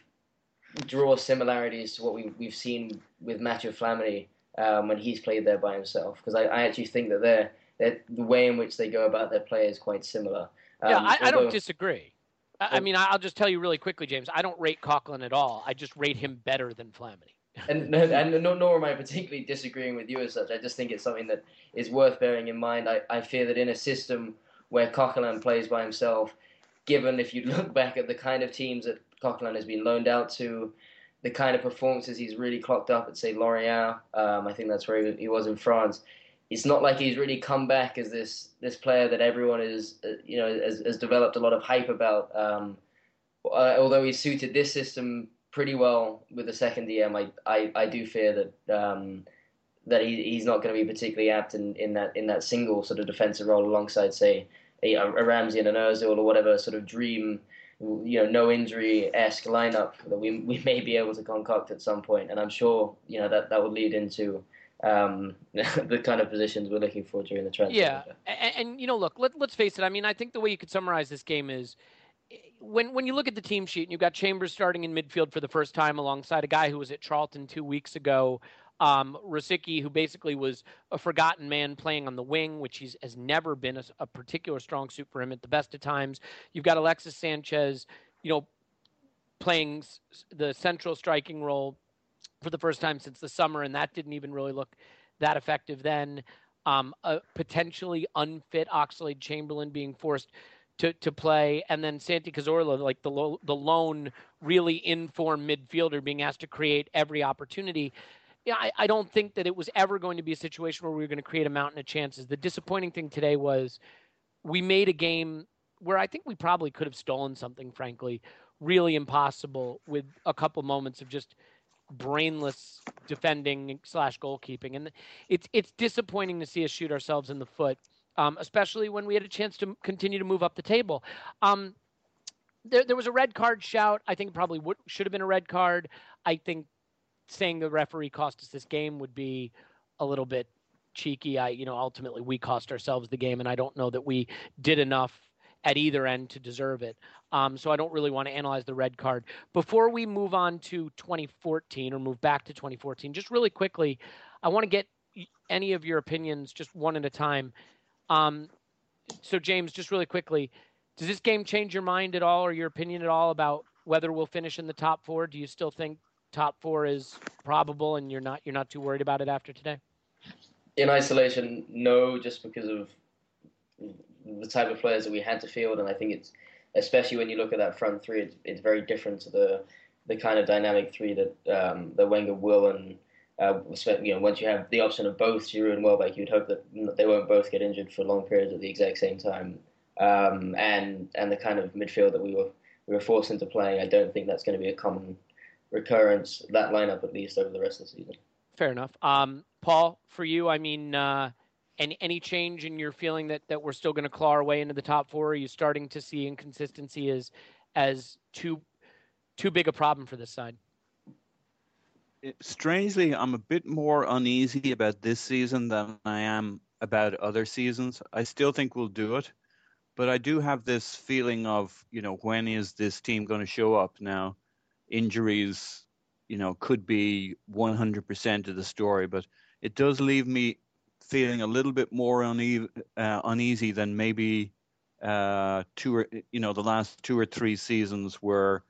draw similarities to what we we've seen with Mathieu Flamini um, when he's played there by himself. Because I, I actually think that they're, they're, the way in which they go about their play is quite similar. Um, yeah, I, although, I don't disagree. I mean, I'll just tell you really quickly, James. I don't rate Coquelin at all. I just rate him better than Flamini. and and nor am I particularly disagreeing with you as such. I just think it's something that is worth bearing in mind. I, I fear that in a system where Coquelin plays by himself, given if you look back at the kind of teams that Coquelin has been loaned out to, the kind of performances he's really clocked up at, say, Lorient, um, I think that's where he was in France it's not like he's really come back as this this player that everyone is uh, you know has, has, developed a lot of hype about. Um, uh, although he's suited this system pretty well with the second DM, I I, I do fear that um, that he, he's not going to be particularly apt in, in that in that single sort of defensive role alongside say a, a Ramsey and an Özil or whatever sort of dream you know no injury esque lineup that we we may be able to concoct at some point, and I'm sure you know that that would lead into um, the kind of positions we're looking for during the transfer. Yeah, and, and, you know, look, let, let's face it. I mean, I think the way you could summarize this game is eh, when when you look at the team sheet and you've got Chambers starting in midfield for the first time alongside a guy who was at Charlton two weeks ago. Um, who basically was a forgotten man playing on the wing, which has never been a, a particular strong suit for him at the best of times. You've got Alexis Sanchez, you know, playing the central striking role for the first time since the summer, and that didn't even really look that effective then. Um, a potentially unfit Oxlade Chamberlain being forced to, to play, and then Santi Cazorla, like the lo- the lone really informed midfielder, being asked to create every opportunity. Yeah, I, I don't think that it was ever going to be a situation where we were going to create a mountain of chances. The disappointing thing today was we made a game where I think we probably could have stolen something, frankly, really impossible with a couple moments of just brainless defending slash goalkeeping, and it's it's disappointing to see us shoot ourselves in the foot, um, especially when we had a chance to continue to move up the table. Um, there, there was a red card shout. I think probably should have been a red card. I think saying the referee cost us this game would be a little bit cheeky. I, you know, ultimately we cost ourselves the game, and I don't know that we did enough at either end to deserve it. Um, so I don't really want to analyze the red card. Before we move on to 2014 or move back to 2014, just really quickly, I want to get any of your opinions just one at a time. Um, so, James, just really quickly, does this game change your mind at all or your opinion at all about whether we'll finish in the top four? Do you still think top four is probable and you're not you're not too worried about it after today? In isolation, no, just because of the type of players that we had to field, and I think it's especially when you look at that front three, it's, it's very different to the the kind of dynamic three that um, that Wenger will and uh, you know once you have the option of both Giroud and Welbeck, you'd hope that they won't both get injured for long periods at the exact same time. Um, and and the kind of midfield that we were we were forced into playing, I don't think that's going to be a common recurrence. That lineup, at least, over the rest of the season. Fair enough. Um, Paul, for you, I mean, uh, any any change in your feeling that that we're still going to claw our way into the top four? Are you starting to see inconsistency as as too too big a problem for this side? Strangely, I'm a bit more uneasy about this season than I am about other seasons. I still think we'll do it, but I do have this feeling of, you know, when is this team going to show up now? Injuries, you know, could be 100% of the story, but it does leave me feeling a little bit more une- uh, uneasy than maybe uh, two or you know the last two or three seasons where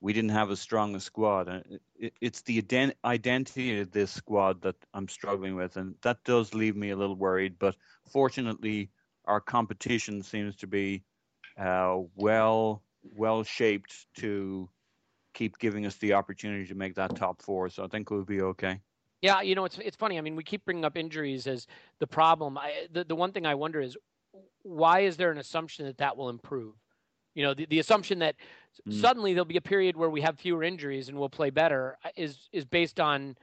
we didn't have as strong a squad. Uh, it, it's the ident- identity of this squad that I'm struggling with, and that does leave me a little worried. But fortunately, our competition seems to be uh, well well shaped to keep giving us the opportunity to make that top four. So I think we'll be okay. Yeah, you know, it's it's funny. I mean, we keep bringing up injuries as the problem. I, the the one thing I wonder is why is there an assumption that that will improve? You know, the, the assumption that mm. suddenly there'll be a period where we have fewer injuries and we'll play better uh, is is based on,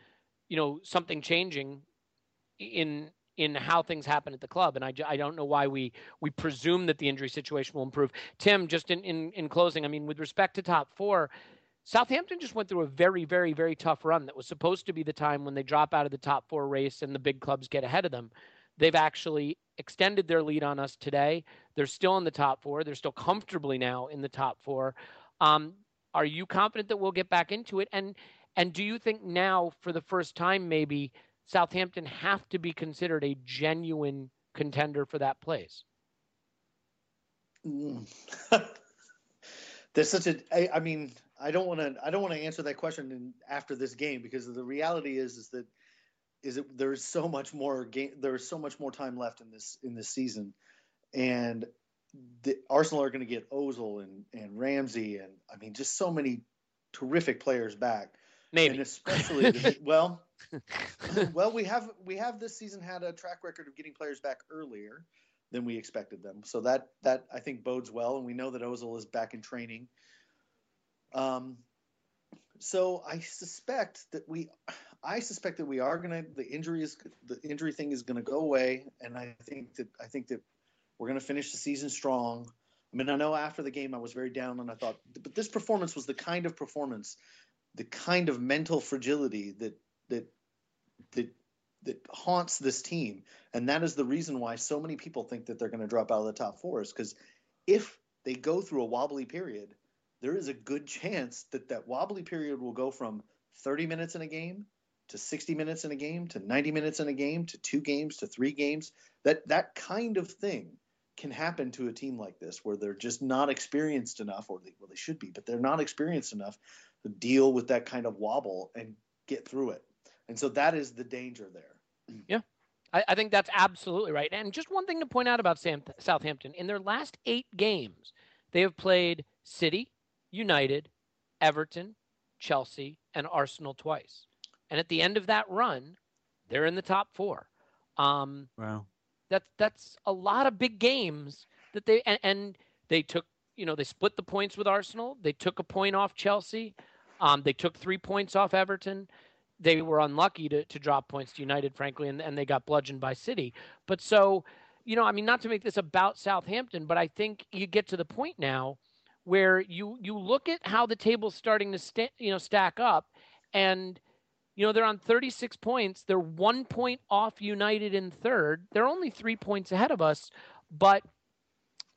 you know, something changing in in how things happen at the club. And I, I don't know why we we presume that the injury situation will improve. Tim, just in, in, in closing, I mean, with respect to top four, Southampton just went through a very, very, very tough run that was supposed to be the time when they drop out of the top four race and the big clubs get ahead of them. They've actually extended their lead on us today. They're still in the top four. They're still comfortably now in the top four. Um, are you confident that we'll get back into it? And and do you think now, for the first time, maybe Southampton have to be considered a genuine contender for that place? Mm. There's such a. I, I mean, I don't want to. I don't want to answer that question in, after this game because the reality is is that is that there's so much more game. There's so much more time left in this in this season, and the Arsenal are going to get Ozil and and Ramsey and I mean just so many terrific players back. Maybe, and especially the, well, well we have we have this season had a track record of getting players back earlier than we expected them. So that that I think bodes well, and we know that Ozil is back in training. Um, so I suspect that we, I suspect that we are gonna the injury is the injury thing is gonna go away, and I think that I think that we're gonna finish the season strong. I mean, I know after the game I was very down, and I thought, but this performance was the kind of performance, the kind of mental fragility that that that that haunts this team, and that is the reason why so many people think that they're going to drop out of the top four. Is because if they go through a wobbly period, there is a good chance that that wobbly period will go from 30 minutes in a game to 60 minutes in a game to 90 minutes in a game to two games to three games. That that kind of thing can happen to a team like this where they're just not experienced enough, or they, well, they should be, but they're not experienced enough to deal with that kind of wobble and get through it. And so that is the danger there. Yeah. I, I think that's absolutely right. And just one thing to point out about Sam, Southampton in their last eight games, they have played City, United, Everton, Chelsea, and Arsenal twice. And at the end of that run, they're in the top four. Um, wow. That's that's a lot of big games that they and, and, they took. You know, they split the points with Arsenal. They took a point off Chelsea. Um, they took three points off Everton they were unlucky to, to drop points to United, frankly, and, and they got bludgeoned by City. But so, you know, I mean, not to make this about Southampton, but I think you get to the point now where you you look at how the table's starting to you know stack up, and you know they're on 36 points. They're one point off United in third. They're only three points ahead of us, but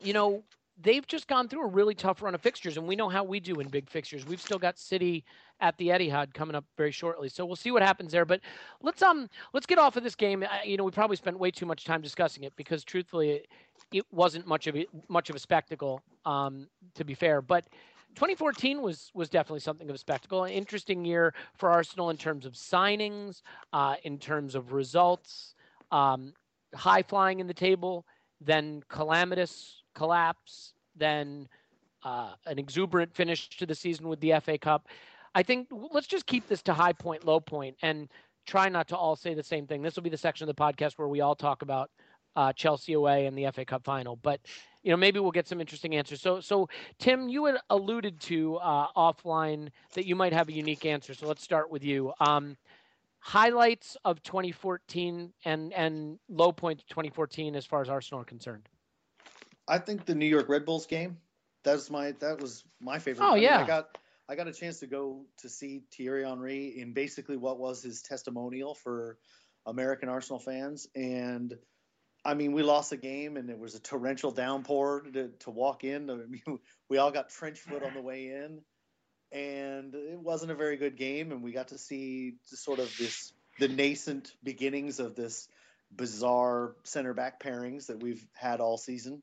you know they've just gone through a really tough run of fixtures, and we know how we do in big fixtures. We've still got City at the Etihad coming up very shortly. So we'll see what happens there. But let's um let's get off of this game. you know, we probably spent way too much time discussing it because truthfully, it, it wasn't much of a, much of a spectacle. Um, to be fair, but. 2014 was was definitely something of a spectacle. An interesting year for Arsenal in terms of signings, uh, in terms of results, um, high flying in the table, then calamitous collapse, then uh, an exuberant finish to the season with the FA Cup. I think let's just keep this to high point, low point, and try not to all say the same thing. This will be the section of the podcast where we all talk about uh, Chelsea away and the FA Cup final. But you know, maybe we'll get some interesting answers. So, so Tim, you had alluded to uh, offline that you might have a unique answer. So let's start with you. Um, highlights of 2014 and and low point 2014 as far as Arsenal are concerned. I think the New York Red Bulls game. That's my that was my favorite. Oh I yeah, I got I got a chance to go to see Thierry Henry in basically what was his testimonial for American Arsenal fans, and I mean we lost the game, and it was a torrential downpour to, to walk in. I mean, we all got trench foot on the way in, and it wasn't a very good game, and we got to see sort of this the nascent beginnings of this bizarre center back pairings that we've had all season.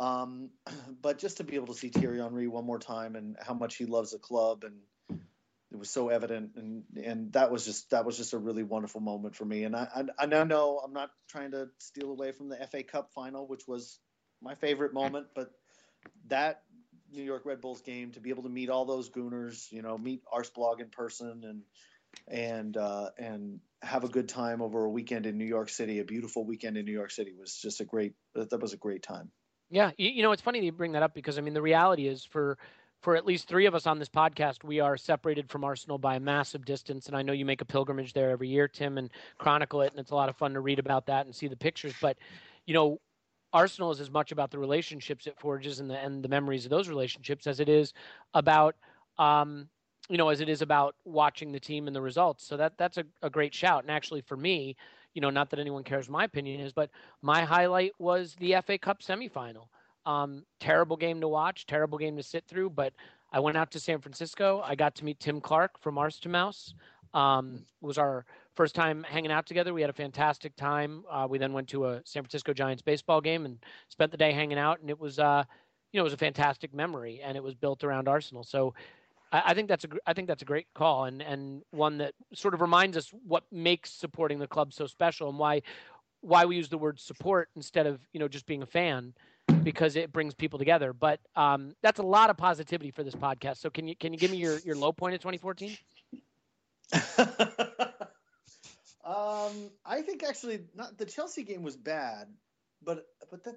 Um, but just to be able to see Thierry Henry one more time and how much he loves the club and it was so evident and and that was just that was just a really wonderful moment for me. And I I, I now know I'm not trying to steal away from the FA Cup final which was my favorite moment but that New York Red Bulls game to be able to meet all those Gooners you know meet Arsblog in person and and uh, and have a good time over a weekend in New York City a beautiful weekend in New York City was just a great that was a great time yeah, you, you know, it's funny you bring that up because I mean the reality is for for at least three of us on this podcast, we are separated from Arsenal by a massive distance. And I know you make a pilgrimage there every year, Tim, and chronicle it. And it's a lot of fun to read about that and see the pictures. But, you know, Arsenal is as much about the relationships it forges and the, and the memories of those relationships as it is about, um, you know, as it is about watching the team and the results. So that that's a, a great shout. And actually, for me, you know, not that anyone cares my opinion is, but my highlight was the FA Cup semifinal. Um, terrible game to watch, terrible game to sit through, but I went out to San Francisco. I got to meet Tim Clark from Arse to Mouse. Um, it was our first time hanging out together. We had a fantastic time. Uh, we then went to a San Francisco Giants baseball game and spent the day hanging out, and it was, uh, you know, it was a fantastic memory, and it was built around Arsenal. So I, I think that's a I think that's a great call and and one that sort of reminds us what makes supporting the club so special and why why we use the word support instead of you know just being a fan because it brings people together. But um, that's a lot of positivity for this podcast. So can you can you give me your your low point of 2014? um, I think actually not the Chelsea game was bad, but but that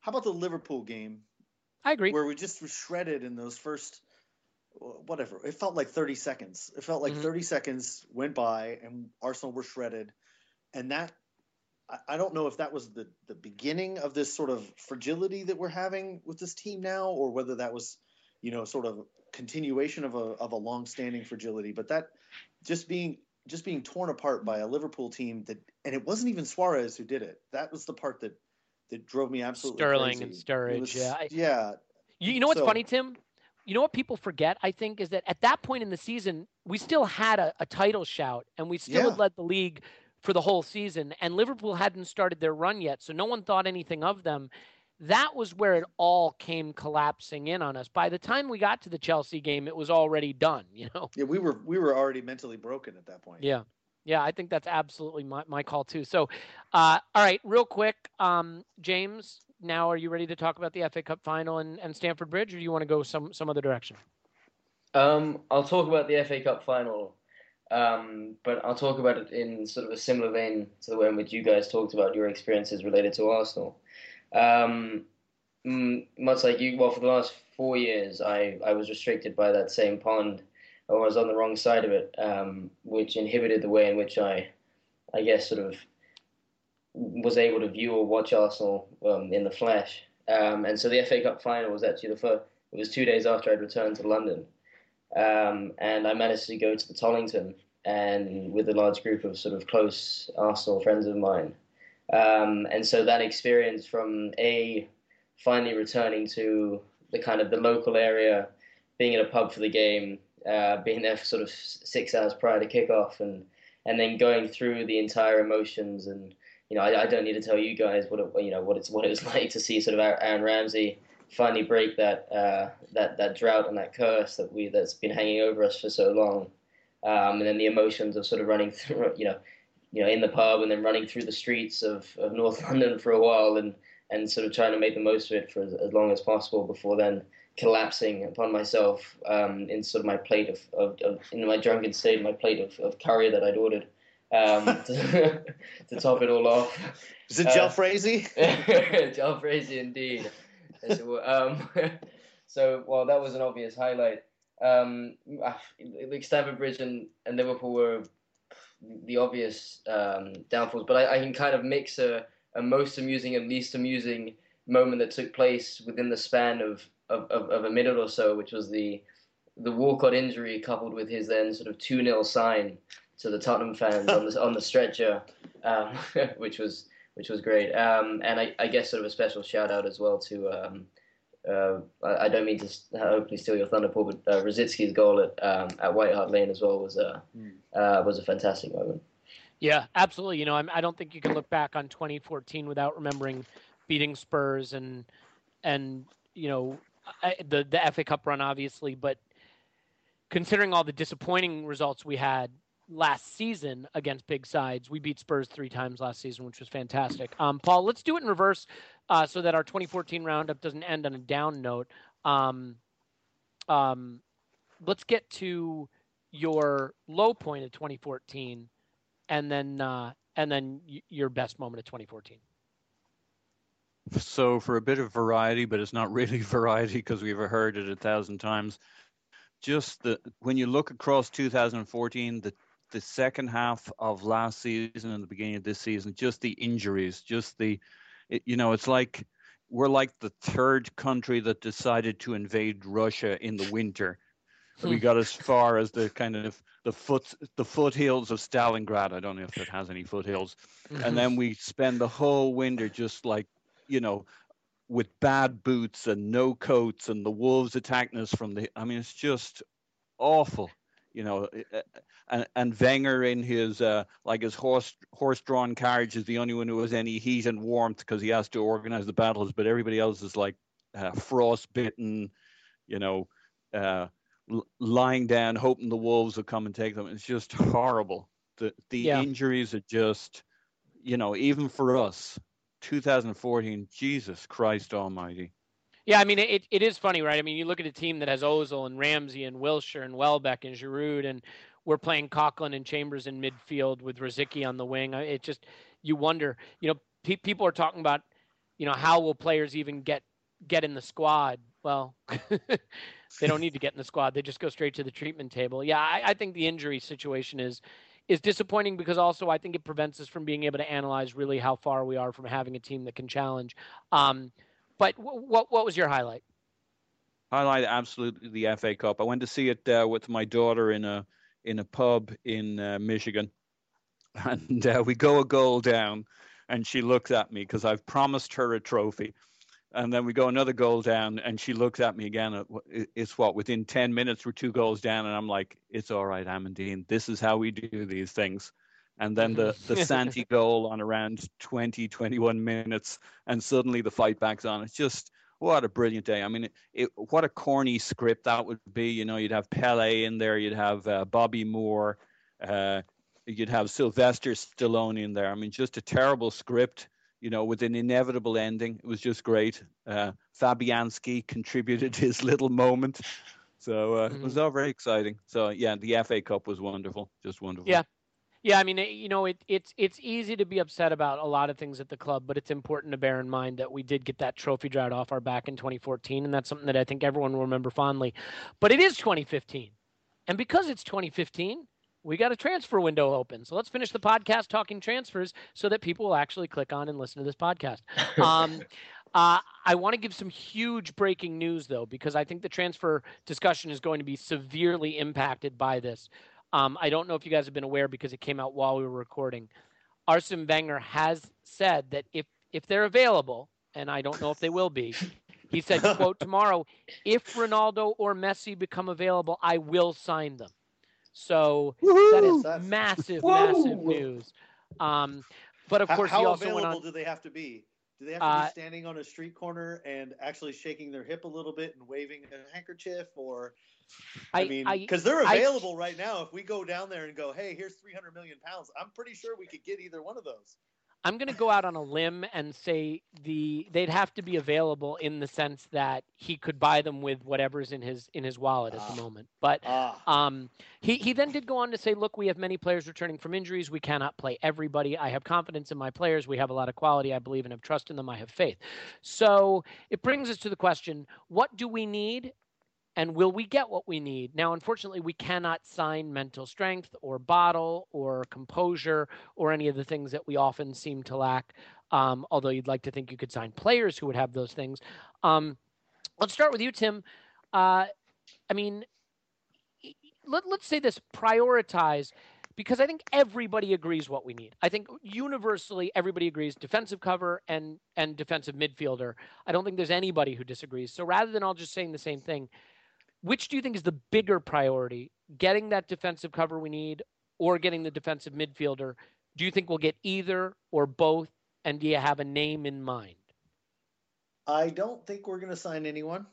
how about the Liverpool game? I agree. Where we just were shredded in those first whatever. It felt like 30 seconds. It felt like mm-hmm. 30 seconds went by and Arsenal were shredded. And that, I, don't know if that was the, the beginning of this sort of fragility that we're having with this team now, or whether that was, you know, sort of continuation of a, of a long standing fragility. But that just being, just being torn apart by a Liverpool team that, and it wasn't even Suarez who did it. That was the part that, that drove me absolutely Sterling crazy. and Sturridge. Was, yeah. yeah. You, you know what's so, funny, Tim? You know what people forget, I think, is that at that point in the season, we still had a, a title shout and we still yeah. had led the league for the whole season. And Liverpool hadn't started their run yet. So no one thought anything of them. That was where it all came collapsing in on us. By the time we got to the Chelsea game, it was already done, you know? Yeah, we were we were already mentally broken at that point. Yeah. Yeah, I think that's absolutely my, my call too. So, uh, all right, real quick, um, James, now are you ready to talk about the FA Cup final and, and Stamford Bridge, or do you want to go some some other direction? Um, I'll talk about the FA Cup final, um, but I'll talk about it in sort of a similar vein to the way in which you guys talked about your experiences related to Arsenal. Um, much like you, well, for the last four years, I, I was restricted by that same pond, or I was on the wrong side of it, um, which inhibited the way in which I, I guess, sort of was able to view or watch Arsenal um, in the flesh. Um, and so the FA Cup final was actually the first. It was two days after I'd returned to London, um, and I managed to go to the Tollington and with a large group of sort of close Arsenal friends of mine. Um, and so that experience from a finally returning to the kind of the local area, being in a pub for the game, uh, being there for sort of six hours prior to kickoff, and and then going through the entire emotions and you know, I, I, don't need to tell you guys what it, you know what it's what it was like to see sort of Aaron Ramsey finally break that uh, that that drought and that curse that we that's been hanging over us for so long, um, and then the emotions of sort of running through, you know, you know, in the pub and then running through the streets of, of North London for a while and and sort of trying to make the most of it for as, as long as possible before then collapsing upon myself um, in sort of my plate of, of, of, in my drunken state, my plate of, of curry that I'd ordered um, to, to, top it all off. Is it jalfrezi? Uh, jalfrezi, indeed. Um, so, well, that was an obvious highlight. Um, ah, like Stamford Bridge and, and Liverpool were the obvious um, downfalls, but I, I, can kind of mix a, a most amusing and least amusing moment that took place within the span of, of, of, of a minute or so, which was the the Walcott injury coupled with his then sort of 2 0 sign to the Tottenham fans on the, on the stretcher, um, which was which was great. Um, and I, I, guess sort of a special shout out as well to um, uh, I, I, don't mean to hopefully steal your thunder, Paul, but uh, Rosický's goal at um, at White Hart Lane as well was a mm. uh, was a fantastic moment. Yeah, absolutely. You know, I'm, I do not think you can look back on 2014 without remembering beating Spurs and and you know I, the the FA Cup run, obviously, but considering all the disappointing results we had last season against big sides. We beat Spurs three times last season, which was fantastic. Um, Paul, let's do it in reverse uh, so that our 2014 roundup doesn't end on a down note. Um, um, let's get to your low point of 2014, and then uh, and then y- your best moment of 2014. So, for a bit of variety, but it's not really variety because we've heard it a thousand times. Just the when you look across 2014, the the second half of last season and the beginning of this season, just the injuries, just the, it, you know, it's like we're like the third country that decided to invade Russia in the winter. Hmm. we got as far as the kind of the foot the foothills of Stalingrad. I don't know if it has any foothills. and mm-hmm. then we spend the whole winter just like, you know, with bad boots and no coats and the wolves attacking us from the I mean it's just awful you know, eh, eh, and, and Wenger in his uh, like his horse horse drawn carriage is the only one who has any heat and warmth because he has to organize the battles, but everybody else is like uh, frostbitten, you know, uh, l- lying down, hoping the wolves will come and take them. It's just horrible. The the yeah. injuries are just, you know, even for us, 2014. Jesus Christ Almighty. Yeah, I mean it, it is funny, right? I mean, you look at a team that has Ozil and Ramsey and Wilshere and Welbeck and Giroud, and we're playing Coquelin and Chambers in midfield with Rosicky on the wing. It just you wonder, you know, pe- people are talking about, you know, how will players even get get in the squad? Well, they don't need to get in the squad; they just go straight to the treatment table. Yeah, I, I think the injury situation is is disappointing because also I think it prevents us from being able to analyze really how far we are from having a team that can challenge. Um, but what what was your highlight? Highlight absolutely the FA Cup. I went to see it uh, with my daughter in a in a pub in uh, Michigan, and uh, we go a goal down, and she looks at me because I've promised her a trophy. And then we go another goal down, and she looks at me again. It's what within ten minutes we're two goals down, and I'm like, "It's all right, Amandine. This is how we do these things." And then the, the Santi goal on around 20, 21 minutes, and suddenly the fight back's on. It's just what a brilliant day. I mean, it, it, what a corny script that would be. You know, you'd have Pele in there, you'd have uh, Bobby Moore, uh, you'd have Sylvester Stallone in there. I mean, just a terrible script. You know, with an inevitable ending. It was just great. Uh, Fabianski contributed his little moment. So uh, mm-hmm. it was all very exciting. So yeah, the FA Cup was wonderful, just wonderful. Yeah, yeah, I mean, you know, it, it's it's easy to be upset about a lot of things at the club, but it's important to bear in mind that we did get that trophy drought off our back in 2014, and that's something that I think everyone will remember fondly. But it is 2015, and because it's 2015, we got a transfer window open. So let's finish the podcast talking transfers so that people will actually click on and listen to this podcast. Um, uh, I want to give some huge breaking news, though, because I think the transfer discussion is going to be severely impacted by this. Um, I don't know if you guys have been aware because it came out while we were recording. Arsene Wenger has said that if if they're available, and I don't know if they will be, he said, "quote Tomorrow, if Ronaldo or Messi become available, I will sign them." So Woo-hoo! that is That's... massive, massive news. Um, but of course, how, he also available went on, do they have to be? Do they have to uh, be standing on a street corner and actually shaking their hip a little bit and waving a handkerchief, or I, I mean, because they're available I, right now. If we go down there and go, "Hey, here's 300 million pounds," I'm pretty sure we could get either one of those. I'm going to go out on a limb and say the they'd have to be available in the sense that he could buy them with whatever's in his in his wallet at the ah. moment. But ah. um, he he then did go on to say, look, we have many players returning from injuries. We cannot play everybody. I have confidence in my players. We have a lot of quality. I believe and have trust in them. I have faith. So it brings us to the question: What do we need? And will we get what we need? Now, unfortunately, we cannot sign mental strength or bottle or composure or any of the things that we often seem to lack. Um, although you'd like to think you could sign players who would have those things. Um, let's start with you, Tim. Uh, I mean, let, let's say this prioritize because I think everybody agrees what we need. I think universally everybody agrees defensive cover and and defensive midfielder. I don't think there's anybody who disagrees. So rather than all just saying the same thing, which do you think is the bigger priority? Getting that defensive cover we need or getting the defensive midfielder? Do you think we'll get either or both? And do you have a name in mind? I don't think we're going to sign anyone.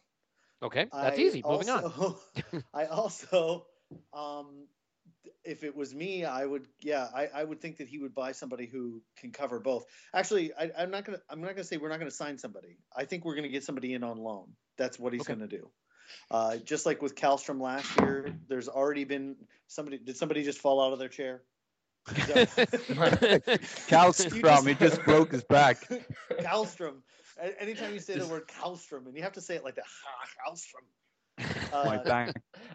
Okay, that's I easy. Moving also, on. I also, um, if it was me, I would, yeah, I, I would think that he would buy somebody who can cover both. Actually, I, am not gonna, I'm not gonna say we're not gonna sign somebody. I think we're gonna get somebody in on loan. That's what he's okay. gonna do. Uh, just like with Kallstrom last year, there's already been somebody. Did somebody just fall out of their chair? Kallstrom, he just broke his back. Kallstrom. Anytime you say the word Kallstrom, and you have to say it like that, Kallstrom. Uh,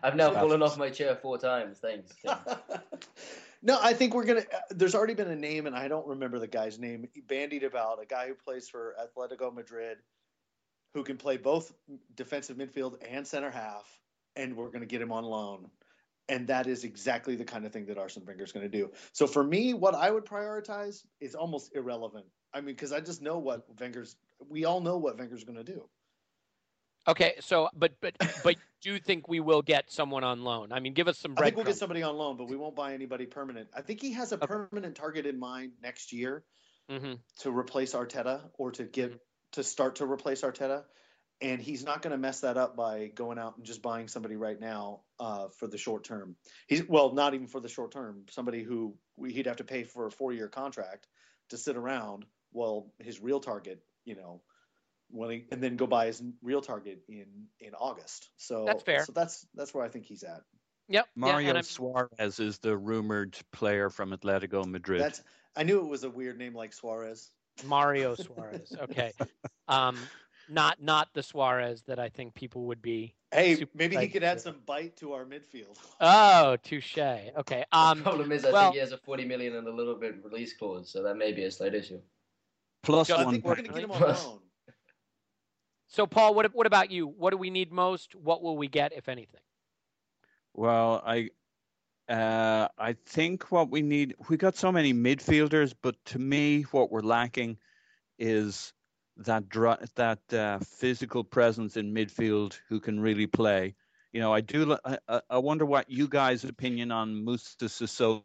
I've now fallen off my chair four times. Thanks. no, I think we're gonna. Uh, there's already been a name, and I don't remember the guy's name. Bandied about a guy who plays for Atletico Madrid who can play both defensive midfield and center half, and we're going to get him on loan. And that is exactly the kind of thing that Arsene Wenger is going to do. So for me, what I would prioritize is almost irrelevant. I mean, because I just know what Wenger's. We all know what Wenger's going to do. Okay, so but but but do you think we will get someone on loan? I mean, give us some. I think we'll get somebody on loan, but we won't buy anybody permanent. I think he has a okay. permanent target in mind next year mm-hmm. to replace Arteta or to get mm-hmm to start to replace Arteta, and he's not going to mess that up by going out and just buying somebody right now uh, for the short term. He's well, not even for the short term. Somebody who he'd have to pay for a four year contract to sit around while his real target, you know, when he, and then go buy his real target in in August. So that's fair. So that's that's where I think he's at. Yep. Mario yeah, Suarez is the rumored player from Atletico Madrid. That's I knew it was a weird name like Suarez. Mario Suarez. Okay. Um, not not the Suarez that I think people would be. Hey, maybe he could add some bite to our midfield. Oh, touche. Okay. Um, the problem is, I well, think he has a forty million and a little bit release clause, so that may be a slight issue. Plus so one. I think we're going to get him on loan. So, Paul, what what about you? What do we need most? What will we get, if anything? Well, I uh, I think what we need, we got so many midfielders, but to me, what we're lacking is that that uh, physical presence in midfield who can really play. You know, I do. I, I wonder what you guys' opinion on Moussa Sissoko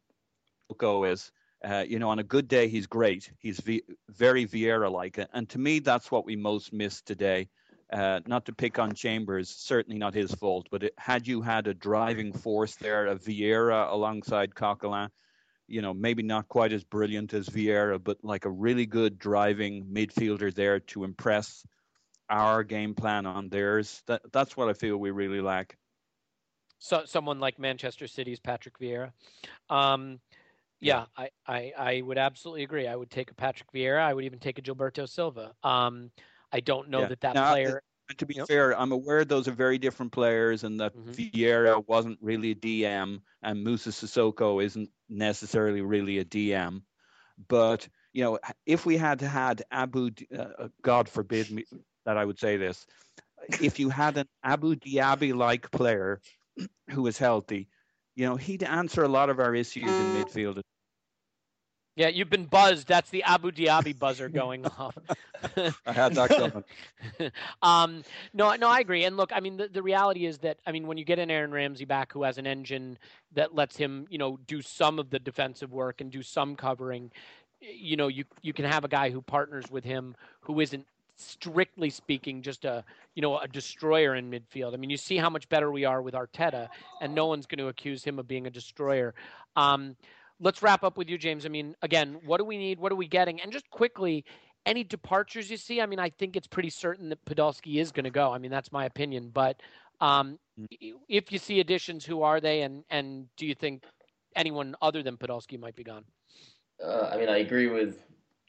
is. Uh, you know, on a good day, he's great. He's v- very Vieira-like, and to me, that's what we most miss today. Uh, not to pick on Chambers, certainly not his fault, but it, had you had a driving force there, a Vieira alongside Coquelin, you know, maybe not quite as brilliant as Vieira, but like a really good driving midfielder there to impress our game plan on theirs. That that's what I feel we really lack. So someone like Manchester City's Patrick Vieira. Um, yeah, I, I, I would absolutely agree. I would take a Patrick Vieira. I would even take a Gilberto Silva. Um, I don't know yeah. that that now, player. To be fair, I'm aware those are very different players, and that mm-hmm. Vieira wasn't really a DM, and Moussa Sissoko isn't necessarily really a DM. But you know, if we had had Abou, uh, uh, God forbid me that I would say this, if you had an Abou Diaby-like player who was healthy, you know, he'd answer a lot of our issues in midfield yeah, you've been buzzed. That's the Abu Dhabi buzzer going off. I had that coming. um, no, no, I agree. And look, I mean, the, the reality is that I mean, when you get an Aaron Ramsey back who has an engine that lets him, you know, do some of the defensive work and do some covering, you know, you you can have a guy who partners with him who isn't strictly speaking just a you know a destroyer in midfield. I mean, you see how much better we are with Arteta, and no one's going to accuse him of being a destroyer. Um, let's wrap up with you, James. I mean, again, what do we need? What are we getting? And just quickly, any departures you see? I mean, I think it's pretty certain that Podolski is going to go. I mean, that's my opinion. But um, mm. if you see additions, who are they? And and do you think anyone other than Podolski might be gone? Uh, I mean, I agree with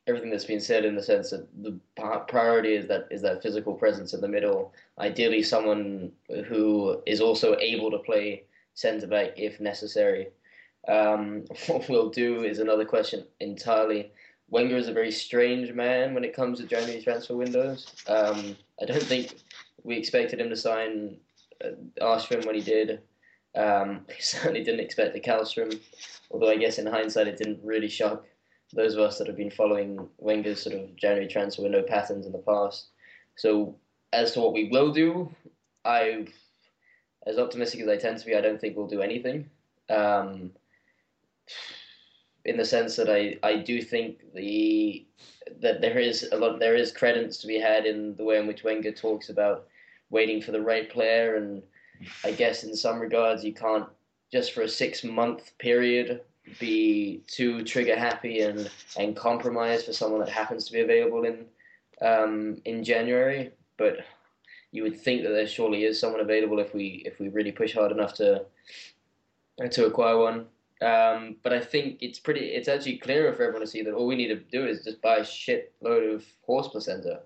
everything that's been said in the sense that the priority is that is that physical presence in the middle. Ideally, someone who is also able to play centre back if necessary. Um, what we'll do is another question entirely. Wenger is a very strange man when it comes to January transfer windows. Um, I don't think we expected him to sign uh, when he did. Um, we certainly didn't expect the Kallstrom, although I guess in hindsight it didn't really shock those of us that have been following Wenger's sort of January transfer window patterns in the past. So as to what we will do, I, as optimistic as I tend to be, I don't think we'll do anything. Um, in the sense that I, I do think the that there is a lot there is credence to be had in the way in which Wenger talks about waiting for the right player and I guess in some regards you can't just for a six month period be too trigger happy and, and compromise for someone that happens to be available in um, in January. But you would think that there surely is someone available if we if we really push hard enough to to acquire one. Um, but I think it's pretty. It's actually clearer for everyone to see that all we need to do is just buy a shit load of horse placenta.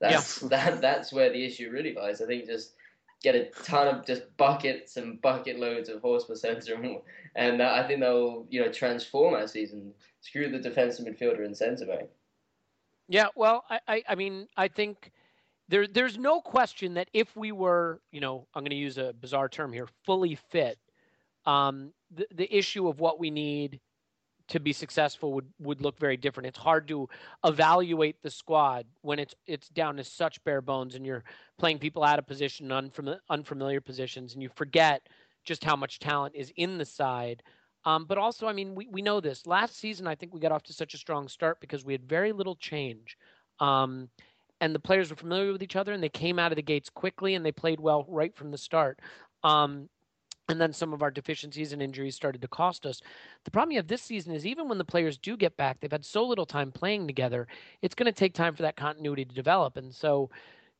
That's yeah. that. That's where the issue really lies. I think just get a ton of just buckets and bucket loads of horse placenta, and uh, I think they'll you know transform our season. Screw the defensive midfielder and centre back. Yeah, well, I, I, I mean, I think there, there's no question that if we were, you know, I'm going to use a bizarre term here, fully fit, um, the, the issue of what we need to be successful would would look very different. It's hard to evaluate the squad when it's it's down to such bare bones and you're playing people out of position, unfamiliar, unfamiliar positions, and you forget just how much talent is in the side. Um, but also, I mean, we, we know this. Last season, I think we got off to such a strong start because we had very little change. Um, and the players were familiar with each other and they came out of the gates quickly and they played well right from the start. Um, and then some of our deficiencies and injuries started to cost us. The problem you have this season is even when the players do get back, they've had so little time playing together. It's going to take time for that continuity to develop. And so,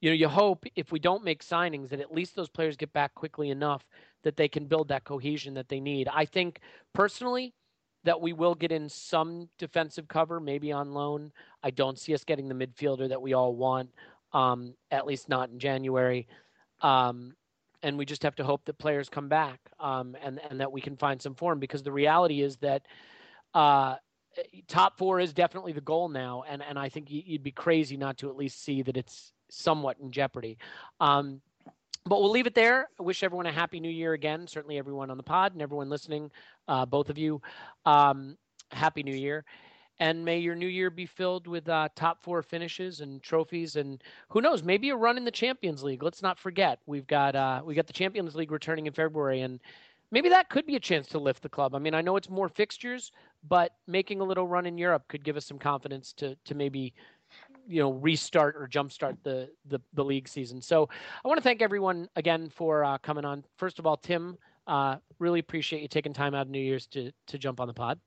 you know, you hope if we don't make signings that at least those players get back quickly enough that they can build that cohesion that they need. I think personally that we will get in some defensive cover, maybe on loan. I don't see us getting the midfielder that we all want, um, at least not in January. Um, and we just have to hope that players come back um, and and that we can find some form because the reality is that uh, top four is definitely the goal now, and and I think you'd be crazy not to at least see that it's somewhat in jeopardy. Um, but we'll leave it there. I wish everyone a happy new year again. Certainly everyone on the pod and everyone listening, uh, both of you, um, happy new year and may your new year be filled with uh, top four finishes and trophies and who knows maybe a run in the champions league let's not forget. We've got uh, we got the champions league returning in february and maybe that could be a chance to lift the club. I mean i know it's more fixtures but making a little run in europe could give us some confidence to to maybe you know restart or jumpstart the the, the league season. So i want to thank everyone again for uh, coming on. First of all tim uh, really appreciate you taking time out of new year's to to jump on the pod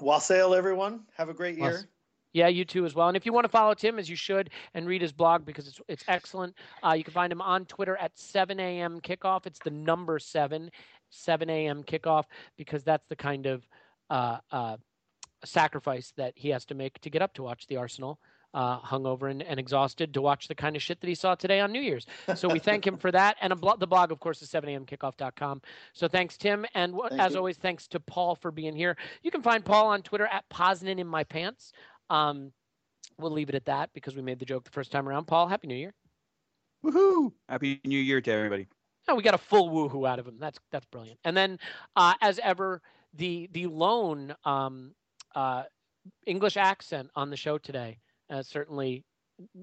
Wassail, everyone. Have a great year. Yeah, you too as well. And if you want to follow Tim, as you should, and read his blog because it's it's excellent, uh, you can find him on Twitter at 7 a.m. kickoff. It's the number seven, 7 a.m. kickoff because that's the kind of uh, uh, sacrifice that he has to make to get up to watch the Arsenal uh, hungover and, and, exhausted to watch the kind of shit that he saw today on New Year's. So we thank him for that. And blo- the blog, of course, is 7amkickoff.com. So thanks, Tim. And w- thank as you. always, thanks to Paul for being here. You can find Paul on Twitter at Posnan in my pants. Um, we'll leave it at that because we made the joke the first time around. Paul, Happy New Year. Woohoo! Happy New Year to everybody. Oh, we got a full woohoo out of him. That's that's brilliant. And then, uh, as ever, the the lone um, uh, English accent on the show today uh, certainly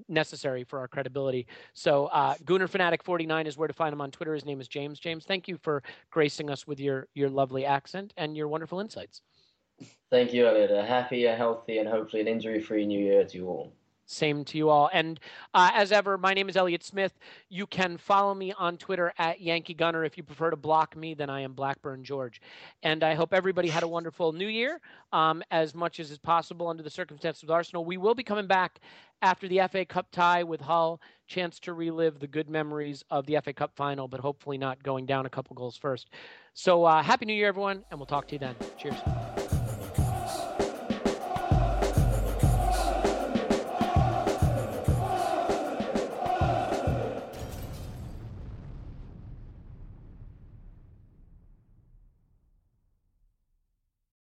necessary for our credibility. So uh, Gooner Fanatic 49 is where to find him on Twitter. His name is James. James, thank you for gracing us with your your lovely accent and your wonderful insights. Thank you, Elliot. A happy, a healthy, and hopefully an injury-free New Year to you all. Same to you all. And uh, as ever, my name is Elliot Smith. You can follow me on Twitter at Yankee Gunner. If you prefer to block me, then I am Blackburn George. And I hope everybody had a wonderful new year um, as much as is possible under the circumstances with Arsenal. We will be coming back after the FA Cup tie with Hull. Chance to relive the good memories of the FA Cup final, but hopefully not going down a couple goals first. So uh, happy new year, everyone, and we'll talk to you then. Cheers.